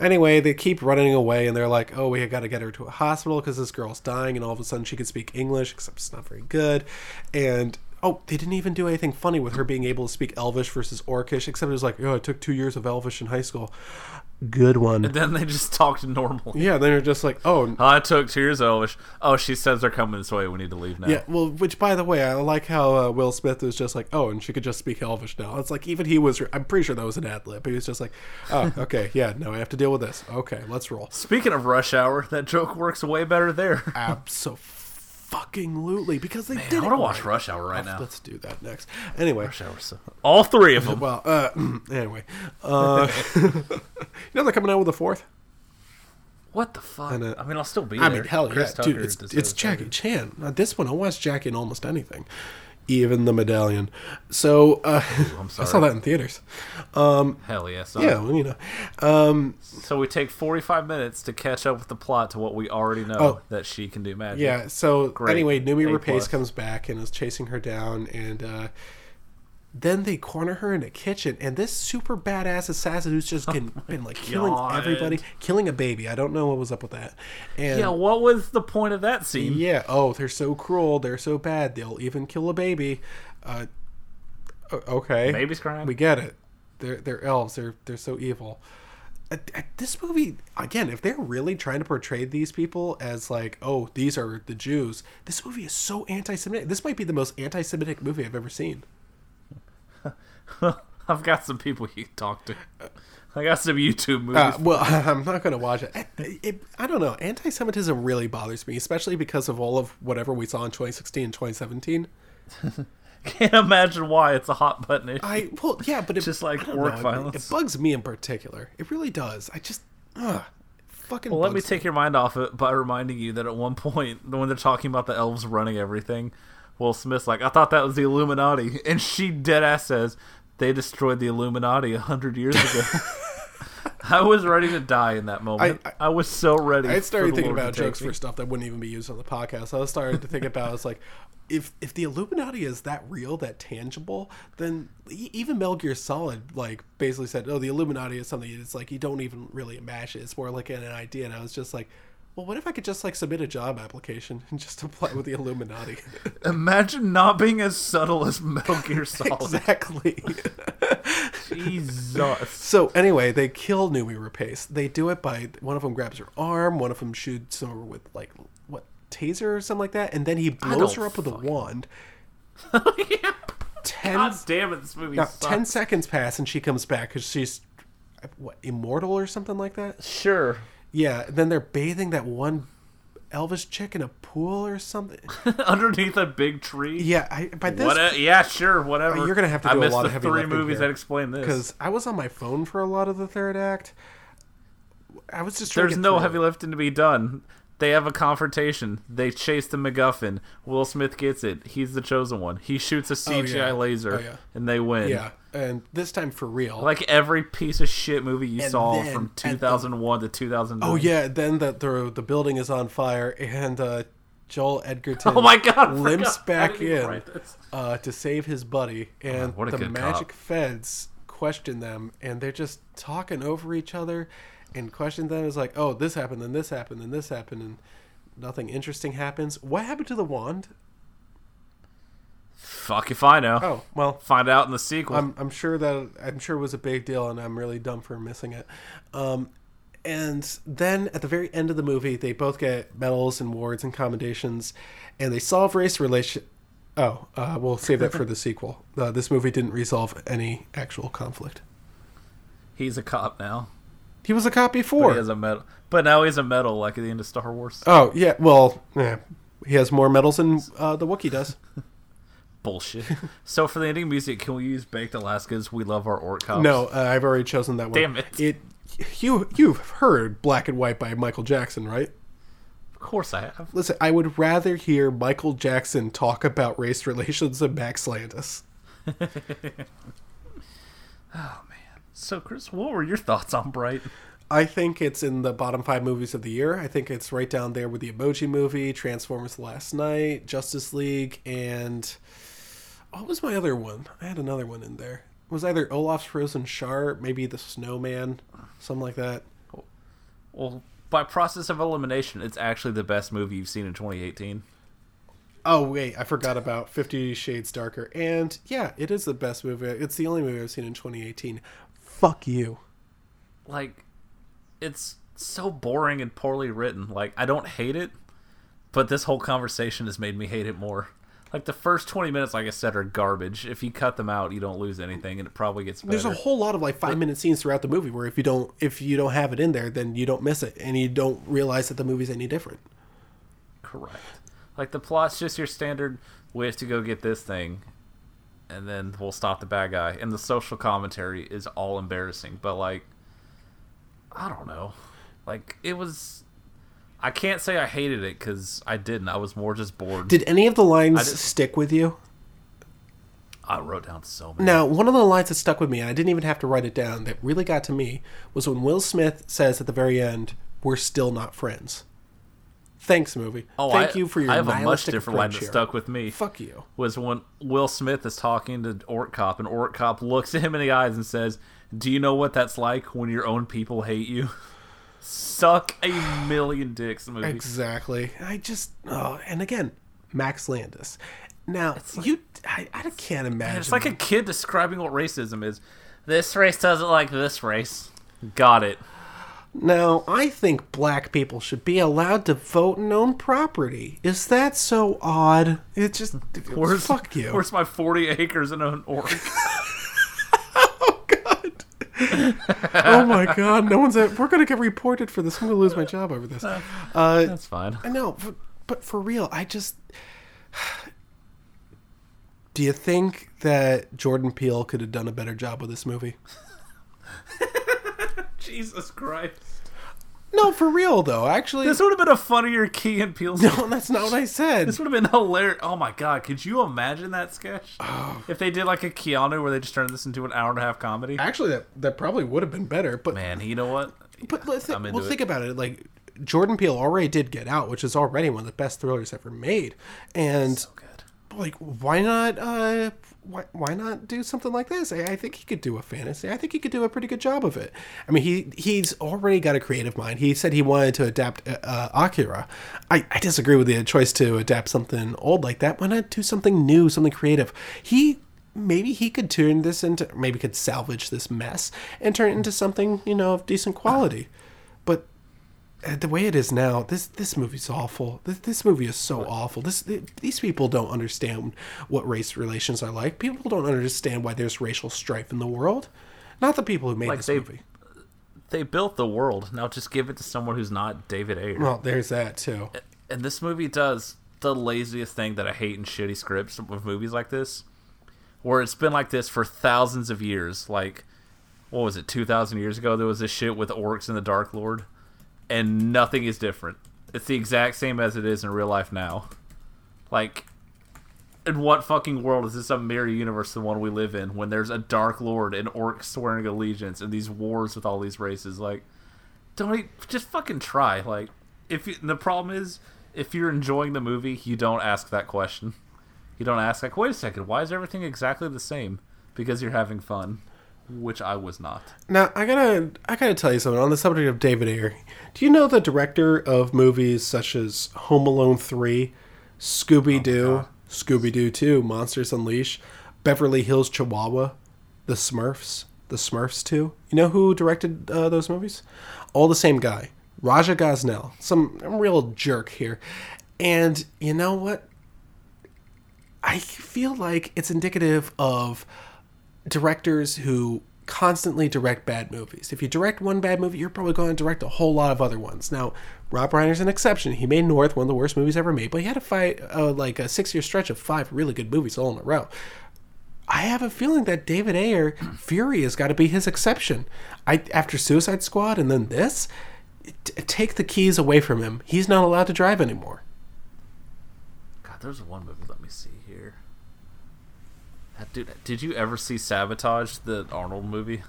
Anyway, they keep running away, and they're like, oh, we got to get her to a hospital because this girl's dying, and all of a sudden she can speak English, except it's not very good. And, oh, they didn't even do anything funny with her being able to speak Elvish versus Orcish, except it was like, oh, I took two years of Elvish in high school. Good one. And then they just talked normal. yeah, then they're just like, oh, I took two years of Elvish. Oh, she says they're coming this way. We need to leave now. Yeah, well, which by the way, I like how uh, Will Smith was just like, oh, and she could just speak Elvish now. It's like even he was. I'm pretty sure that was an ad lib. He was just like, oh, okay, yeah, no, I have to deal with this. Okay, let's roll. Speaking of Rush Hour, that joke works way better there. Absolutely, because they I did. want to watch. Rush Hour right now. Let's do that next. Anyway, Rush Hour, so all three of them. well, uh, anyway, uh, you know they're coming out with a fourth. What the fuck? And, uh, I mean, I'll still be I there. mean, hell Chris yeah, dude! Tucker It's, it's. Jackie Chan. Now, this one, I'll watch Jackie in almost anything, even the Medallion. So uh, I saw that in theaters. Um, Hell yeah. Yeah, well, you know. Um, so we take 45 minutes to catch up with the plot to what we already know Oh. that she can do magic. Yeah. So Great. anyway, Noomi A Rapace plus. comes back and is chasing her down, and uh, then they corner her in a kitchen, and this super badass assassin who's just been, been like killing Oh everybody, killing a baby. I don't know what was up with that. And Yeah, what was the point of that scene? yeah, oh, they're so cruel. They're so bad. They'll even kill a baby. Uh, okay, Baby's crying. We get it. They're they're elves. They're they're so evil. Uh, This movie again, if they're really trying to portray these people as like, oh, these are the Jews, this movie is so anti-Semitic. This might be the most anti-Semitic movie I've ever seen. I've got some people you can talk to. I got some YouTube movies. Uh, well, I'm not going to watch it. It, it. I don't know. Anti-Semitism really bothers me, especially because of all of whatever we saw in 2016 and 2017. Can't imagine why it's a hot button issue. I well, yeah, but it, Just like work know, violence. It, bugs me in particular. It really does. I just, ugh, fucking. Well, let me take your mind off it by reminding you that at one point, when they're talking about the elves running everything, Will Smith's like, I thought that was the Illuminati. And she dead ass says, they destroyed the Illuminati a hundred years ago. I was ready to die in that moment. I, I- was so ready. I started thinking Lord about jokes me. for stuff that wouldn't even be used on the podcast. I was starting to think about it's like if if the Illuminati is that real, that tangible, then even Metal Gear Solid like basically said, "Oh, the Illuminati is something." It's like you don't even really imagine. It's more like an idea. And I was just like, "Well, what if I could just like submit a job application and just apply with the Illuminati?" Imagine not being as subtle as Metal Gear Solid. exactly. Jesus. So anyway, they kill Noomi Rapace. They do it by one of them grabs her arm, one of them shoots her with like what taser or something like that, and then he blows her up with a wand. Ten, God damn it, this movie now, sucks. ten seconds pass and she comes back because she's what immortal or something like that. Sure. Yeah. Then they're bathing that one Elvis chick in a pool or something. Underneath a big tree. Yeah. I, by this, What? yeah, sure, whatever. You're gonna have to I do a lot the of heavy three movies here. that explain this. because I was on my phone for a lot of the third act. I was just trying There's no heavy lifting to be done. They have a confrontation. They chase the MacGuffin. Will Smith gets it. He's the chosen one. He shoots a CGI yeah. laser, Oh, yeah. and they win. Yeah, and this time for real. Like every piece of shit movie you And saw then from at the- 2001 to 2009. oh yeah, then the the, the building is on fire, and uh, Joel Edgerton. Oh my God, limps. Back in uh, to save his buddy, and what a the magic cop. feds question them, and they're just talking over each other, and question them is like, oh, this happened, then this happened, then this happened, and nothing interesting happens. What happened to the wand? Fuck if I know. Oh well, Find out in the sequel. I'm, I'm sure that I'm sure it was a big deal, and I'm really dumb for missing it. Um, and then at the very end of the movie, they both get medals and awards and commendations, and they solve race relation. Oh, uh, we'll save that for the sequel. Uh, this movie didn't resolve any actual conflict. He's a cop now. He was a cop But before. he has a medal. But now he's a medal, like at the end of Star Wars. oh yeah, well, yeah, he has more medals than uh, the Wookiee does. Bullshit. so for the ending music, can we use Baked Alaska's "We Love Our Orc Cops"? No, uh, I've already chosen that one. Damn it. It you you've heard "Black and White" by Michael Jackson, right? of course I have. Listen, I would rather hear Michael Jackson talk about race relations than Max Landis. Oh man! So Chris, what were your thoughts on Bright? I think it's in the bottom five movies of the year. I think it's right down there with the Emoji Movie, Transformers: Last Knight, Justice League, and what was my other one? I had another one in there. It was either Olaf's Frozen Shark, maybe The Snowman, something like that. Well, by process of elimination, it's actually the best movie you've seen in 2018. Oh wait, I forgot about Fifty Shades Darker, and yeah, it is the best movie. It's the only movie I've seen in 2018. Fuck you. Like, it's so boring and poorly written. Like, I don't hate it, but this whole conversation has made me hate it more. Like the first 20 minutes, like I said, are garbage. If you cut them out, you don't lose anything, and it probably gets better. There's a whole lot of like five minute scenes throughout the movie where if you don't if you don't have it in there, then you don't miss it, and you don't realize that the movie's any different. Correct. Like the plot's just your standard. We have to go get this thing, and then we'll stop the bad guy. And the social commentary is all embarrassing. But like, I don't know. Like it was. I can't say I hated it because I didn't. I was more just bored. Did any of the lines stick with you? I wrote down so many. Now, one of the lines that stuck with me, and I didn't even have to write it down, that really got to me was when Will Smith says at the very end, "We're still not friends." Thanks, movie. Oh, Thank I, you for your time. I have a much different line that here. stuck with me. Fuck you. was when Will Smith is talking to Orc Cop, and Orc Cop looks at him in the eyes and says, "Do you know what that's like when your own people hate you?" Suck a million dicks, movie. Exactly. I just oh, and again, Max Landis. Now you, I, I can't imagine. it's like a kid describing what racism is. This race doesn't like this race. Got it. Now, I think black people should be allowed to vote and own property. Is that so odd? It just Where's, fuck you. Where's my forty acres in an orc? oh my god. No one's. At, we're gonna get reported for this. I'm gonna lose my job over this. Uh, That's fine. I know, but, but for real, I just. Do you think that Jordan Peele could have done a better job with this movie? Jesus Christ. No, for real though. Actually, This would have been a funnier Key and Peele. no, that's not what I said. This would have been hilarious. Oh my god, could you imagine that sketch? Oh. If they did like a Keanu where they just turned this into an hour and a half comedy. Actually, that that probably would have been better. But Man, you know what? but let's think, well, it. think about it. Like Jordan Peele already did Get Out, which is already one of the best thrillers ever made, and So. Like why not uh why, why not do something like this? I, I think he could do a fantasy. I think he could do a pretty good job of it. I mean he he's already got a creative mind. He said he wanted to adapt uh, uh, akira. I, I disagree with the choice to adapt something old like that. Why not do something new something creative? He maybe he could turn this into maybe could salvage this mess and turn it into something you know of decent quality. uh, Uh, the way it is now, this this movie's awful. This, this movie is so awful. This th- these people don't understand what race relations are like. People don't understand why there's racial strife in the world. Not the people who made Like this they- movie. They built the world. Now just give it to someone who's not David Ayer. Well, there's that too. and this movie does the laziest thing that I hate in shitty scripts with movies like this, where it's been like this for thousands of years. Like, what was it, two thousand years ago? There was this shit with orcs and the Dark Lord, and nothing is different. It's the exact same as it is in real life now. Like, in what fucking world is this a mirror universe the one we live in? When there's a Dark Lord and orcs swearing allegiance and these wars with all these races, like don't e- just fucking try. Like, if you, the problem is, if you're enjoying the movie, you don't ask that question. You don't ask like, wait a second, why is everything exactly the same? Because you're having fun, which I was not. Now I gotta I gotta tell you something on the subject of David Ayer. Do you know the director of movies such as Home Alone three, Scooby Doo, Scooby Doo two, Monsters Unleashed, Beverly Hills Chihuahua, The Smurfs, The Smurfs two? You know who directed uh, those movies? All the same guy, Raja Gosnell. Some real jerk here, and you know what? I feel like it's indicative of directors who constantly direct bad movies. If you direct one bad movie, you're probably going to direct a whole lot of other ones. Now, Rob Reiner's an exception. He made North, one of the worst movies ever made, but he had a fight uh, like a six-year stretch of five really good movies all in a row. I have a feeling that David Ayer, Fury has got to be his exception. I after Suicide Squad and then this, t- take the keys away from him. He's not allowed to drive anymore. God, there's one movie. Let me see here. That dude, did you ever see Sabotage, the Arnold movie?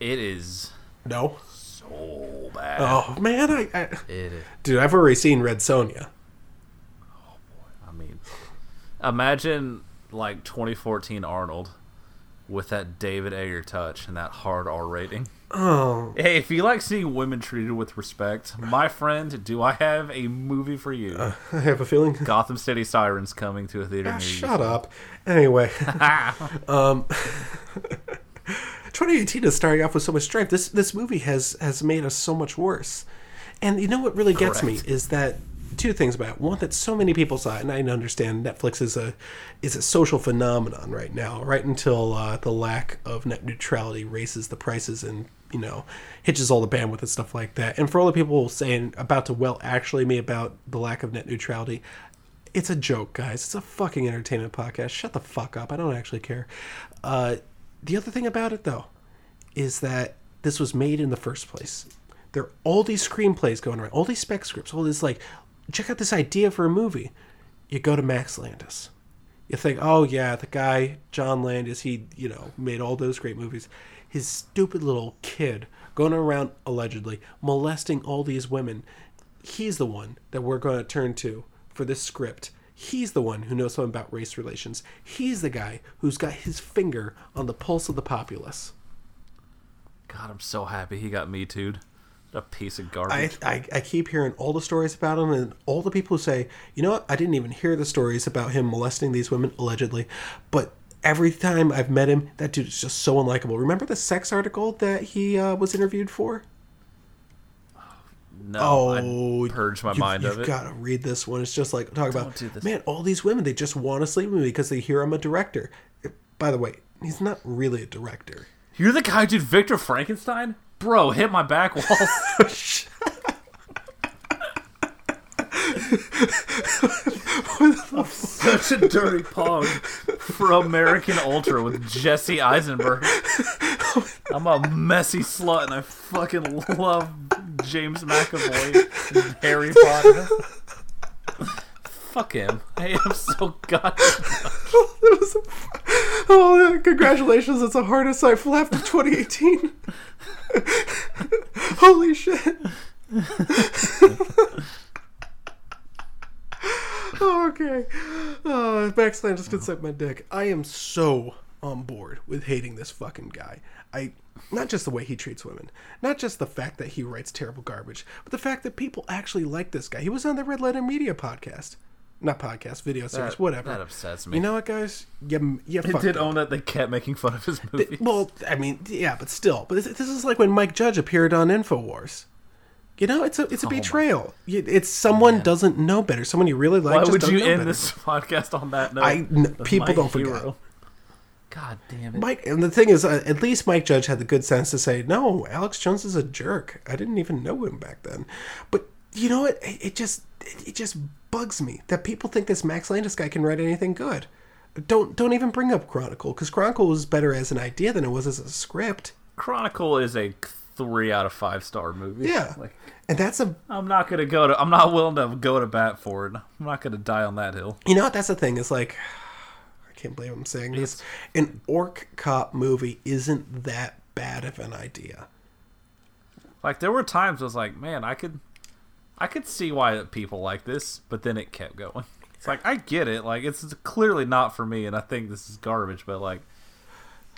It is No. so bad. Oh man, I, I It is. dude, I've already seen Red Sonja. Oh boy. I mean, imagine like 2014 Arnold with that David Ayer touch and that hard R rating. Oh, Hey, if you like seeing women treated with respect, my friend, do I have a movie for you? I have a feeling. Gotham City Sirens coming to a theater Ah, near you. shut up. Anyway, um, 2018 is starting off with so much strife. This this movie has has made us so much worse. And you know what really gets me is that two things about it. one that so many people saw and I understand Netflix is a is a social phenomenon right now. Right until uh, the lack of net neutrality raises the prices and you know hitches all the bandwidth and stuff like that. And for all the people saying about to well actually me about the lack of net neutrality, it's a joke, guys. It's a fucking entertainment podcast. Shut the fuck up. I don't actually care. Uh, the other thing about it, though, is that this was made in the first place. There are all these screenplays going around, all these spec scripts, all this like, check out this idea for a movie. You go to Max Landis. You think, oh yeah, the guy John Landis, he you know made all those great movies. His stupid little kid going around allegedly molesting all these women. He's the one that we're going to turn to for this script. He's the one who knows something about race relations. He's the guy who's got his finger on the pulse of the populace. God, I'm so happy he got me too. A piece of garbage. I, I keep hearing all the stories about him, and all the people who say, you know what, I didn't even hear the stories about him molesting these women, allegedly. But every time I've met him, that dude is just so unlikable. Remember the sex article that he uh, was interviewed for? no, Oh, I purged my you, mind you've of it. got to read this one. It's just like talk about man. All these women, they just want to sleep with me because they hear I'm a director. By the way, he's not really a director. You're the guy who did Victor Frankenstein? Bro, hit my back wall. I'm such a dirty pog for American Ultra with Jesse Eisenberg. I'm a messy slut and I fucking love James McAvoy in Harry Potter. Fuck him. I am so a- oh, congratulations! It's the hardest I've laughed of 2018. Holy shit! okay. Uh, Max Landis can suck my dick. I am so on board with hating this fucking guy. I not just the way he treats women, not just the fact that he writes terrible garbage, but the fact that people actually like this guy. He was on the Red Letter Media podcast, not podcast, video series, That- whatever. that upsets me. You know what, guys? You, you It fucked did up. own that they kept making fun of his movies. Well, I mean, yeah, but still, but this, this is like when Mike Judge appeared on Infowars. You know, it's a it's a Oh betrayal. You- It's someone doesn't know better. Someone you really like. Why just would doesn't you know end better. this podcast on that note? I- n- people don't forget. God damn it. Mike, and the thing is, uh, at least Mike Judge had the good sense to say, "No, Alex Jones is a jerk. I didn't even know him back then." But you know what? It, it just it, it just bugs me that people think this Max Landis guy can write anything good. Don't don't even bring up Chronicle because Chronicle was better as an idea than it was as a script. Chronicle is a three out of five star movie. Yeah, Like, and that's a I'm not gonna go to. I'm not willing to go to bat for it. I'm not gonna die on that hill. You know what? That's the thing. Is like, I can't believe I'm saying this. An orc cop movie isn't that bad of an idea. Like there were times I was like, man, I could, I could see why people like this, but then it kept going. It's like I get it. Like it's clearly not for me, and I think this is garbage. But like,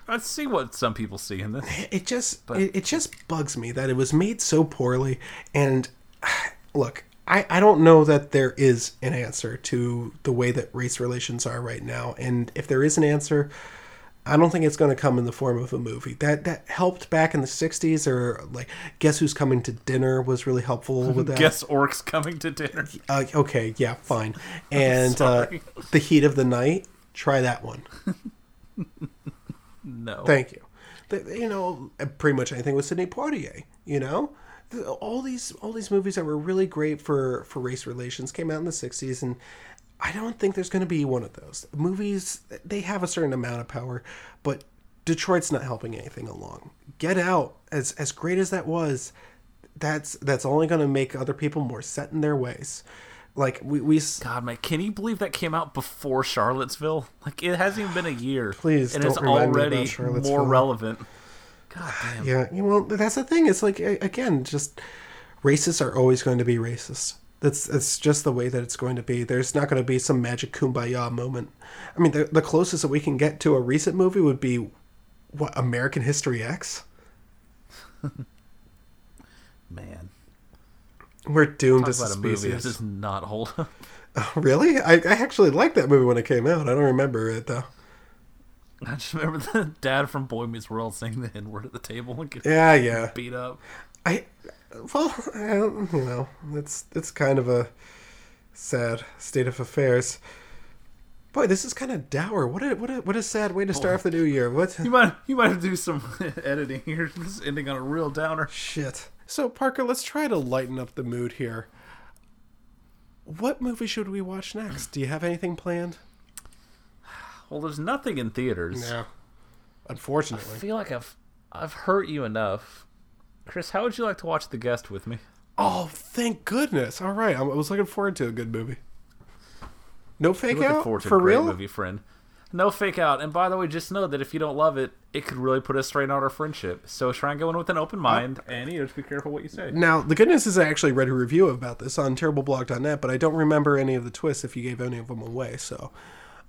I see what some people see in this. It just But- it, it just bugs me that it was made so poorly. And look, I I don't know that there is an answer to the way that race relations are right now. And if there is an answer. I don't think it's going to come in the form of a movie. That that helped back in the '60s, or like Guess Who's Coming to Dinner was really helpful with that. Guess orcs coming to dinner. Uh, okay, yeah, fine. And uh, the heat of the night. Try that one. No, Thank you. The, you know, pretty much anything with Sidney Poitier. You know, all these all these movies that were really great for for race relations came out in the '60s, and I don't think there's going to be one of those movies. They have a certain amount of power, but Detroit's not helping anything along. Get Out, as as great as that was, that's that's only going to make other people more set in their ways. Like we we God, man, can you believe that came out before Charlottesville? Like it hasn't even been a year. Please and it's remind me about already more relevant. God damn. Yeah, you- well, that's the thing. It's like again, just racists are always going to be racist. That's it's just the way that it's going to be. There's not going to be some magic kumbaya moment. I mean, the, the closest that we can get to a recent movie would be what American History X. Man, We're doomed talk as a about a movie that species. does not hold up. Oh, really? I, I actually liked that movie when it came out. I don't remember it though. I just remember the dad from Boy Meets World saying the N word at the table and getting Yeah, yeah. beat up. I well, um, you know, it's it's kind of a sad state of affairs. Boy, this is kind of dour. What a what a what a sad way to start off the new year. What You might you might have to do some editing here. This is ending on a real downer. shit. So Parker, let's try to lighten up the mood here. What movie should we watch next? Do you have anything planned? Well, there's nothing in theaters. No. Unfortunately. I feel like I've I've hurt you enough. Chris, how would you like to watch The Guest with me? Oh, thank goodness. All right, I was looking forward to a good movie. No fake out for real. movie, friend. No fake out. And by the way, just know that if you don't love it, it could really put a strain on our friendship. So try and go in with an open mind, and you know, just be careful what you say. Now, the good news is I actually read a review about this on terribleblog.net, but I don't remember any of the twists if you gave any of them away. So,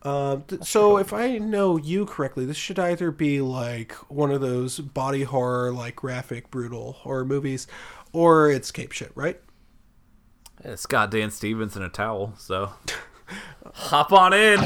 uh, th- so if I know you correctly, this should either be like one of those body horror, like graphic, brutal horror movies, or it's cape shit, right? It's got Dan Stevens in a towel, so hop on in.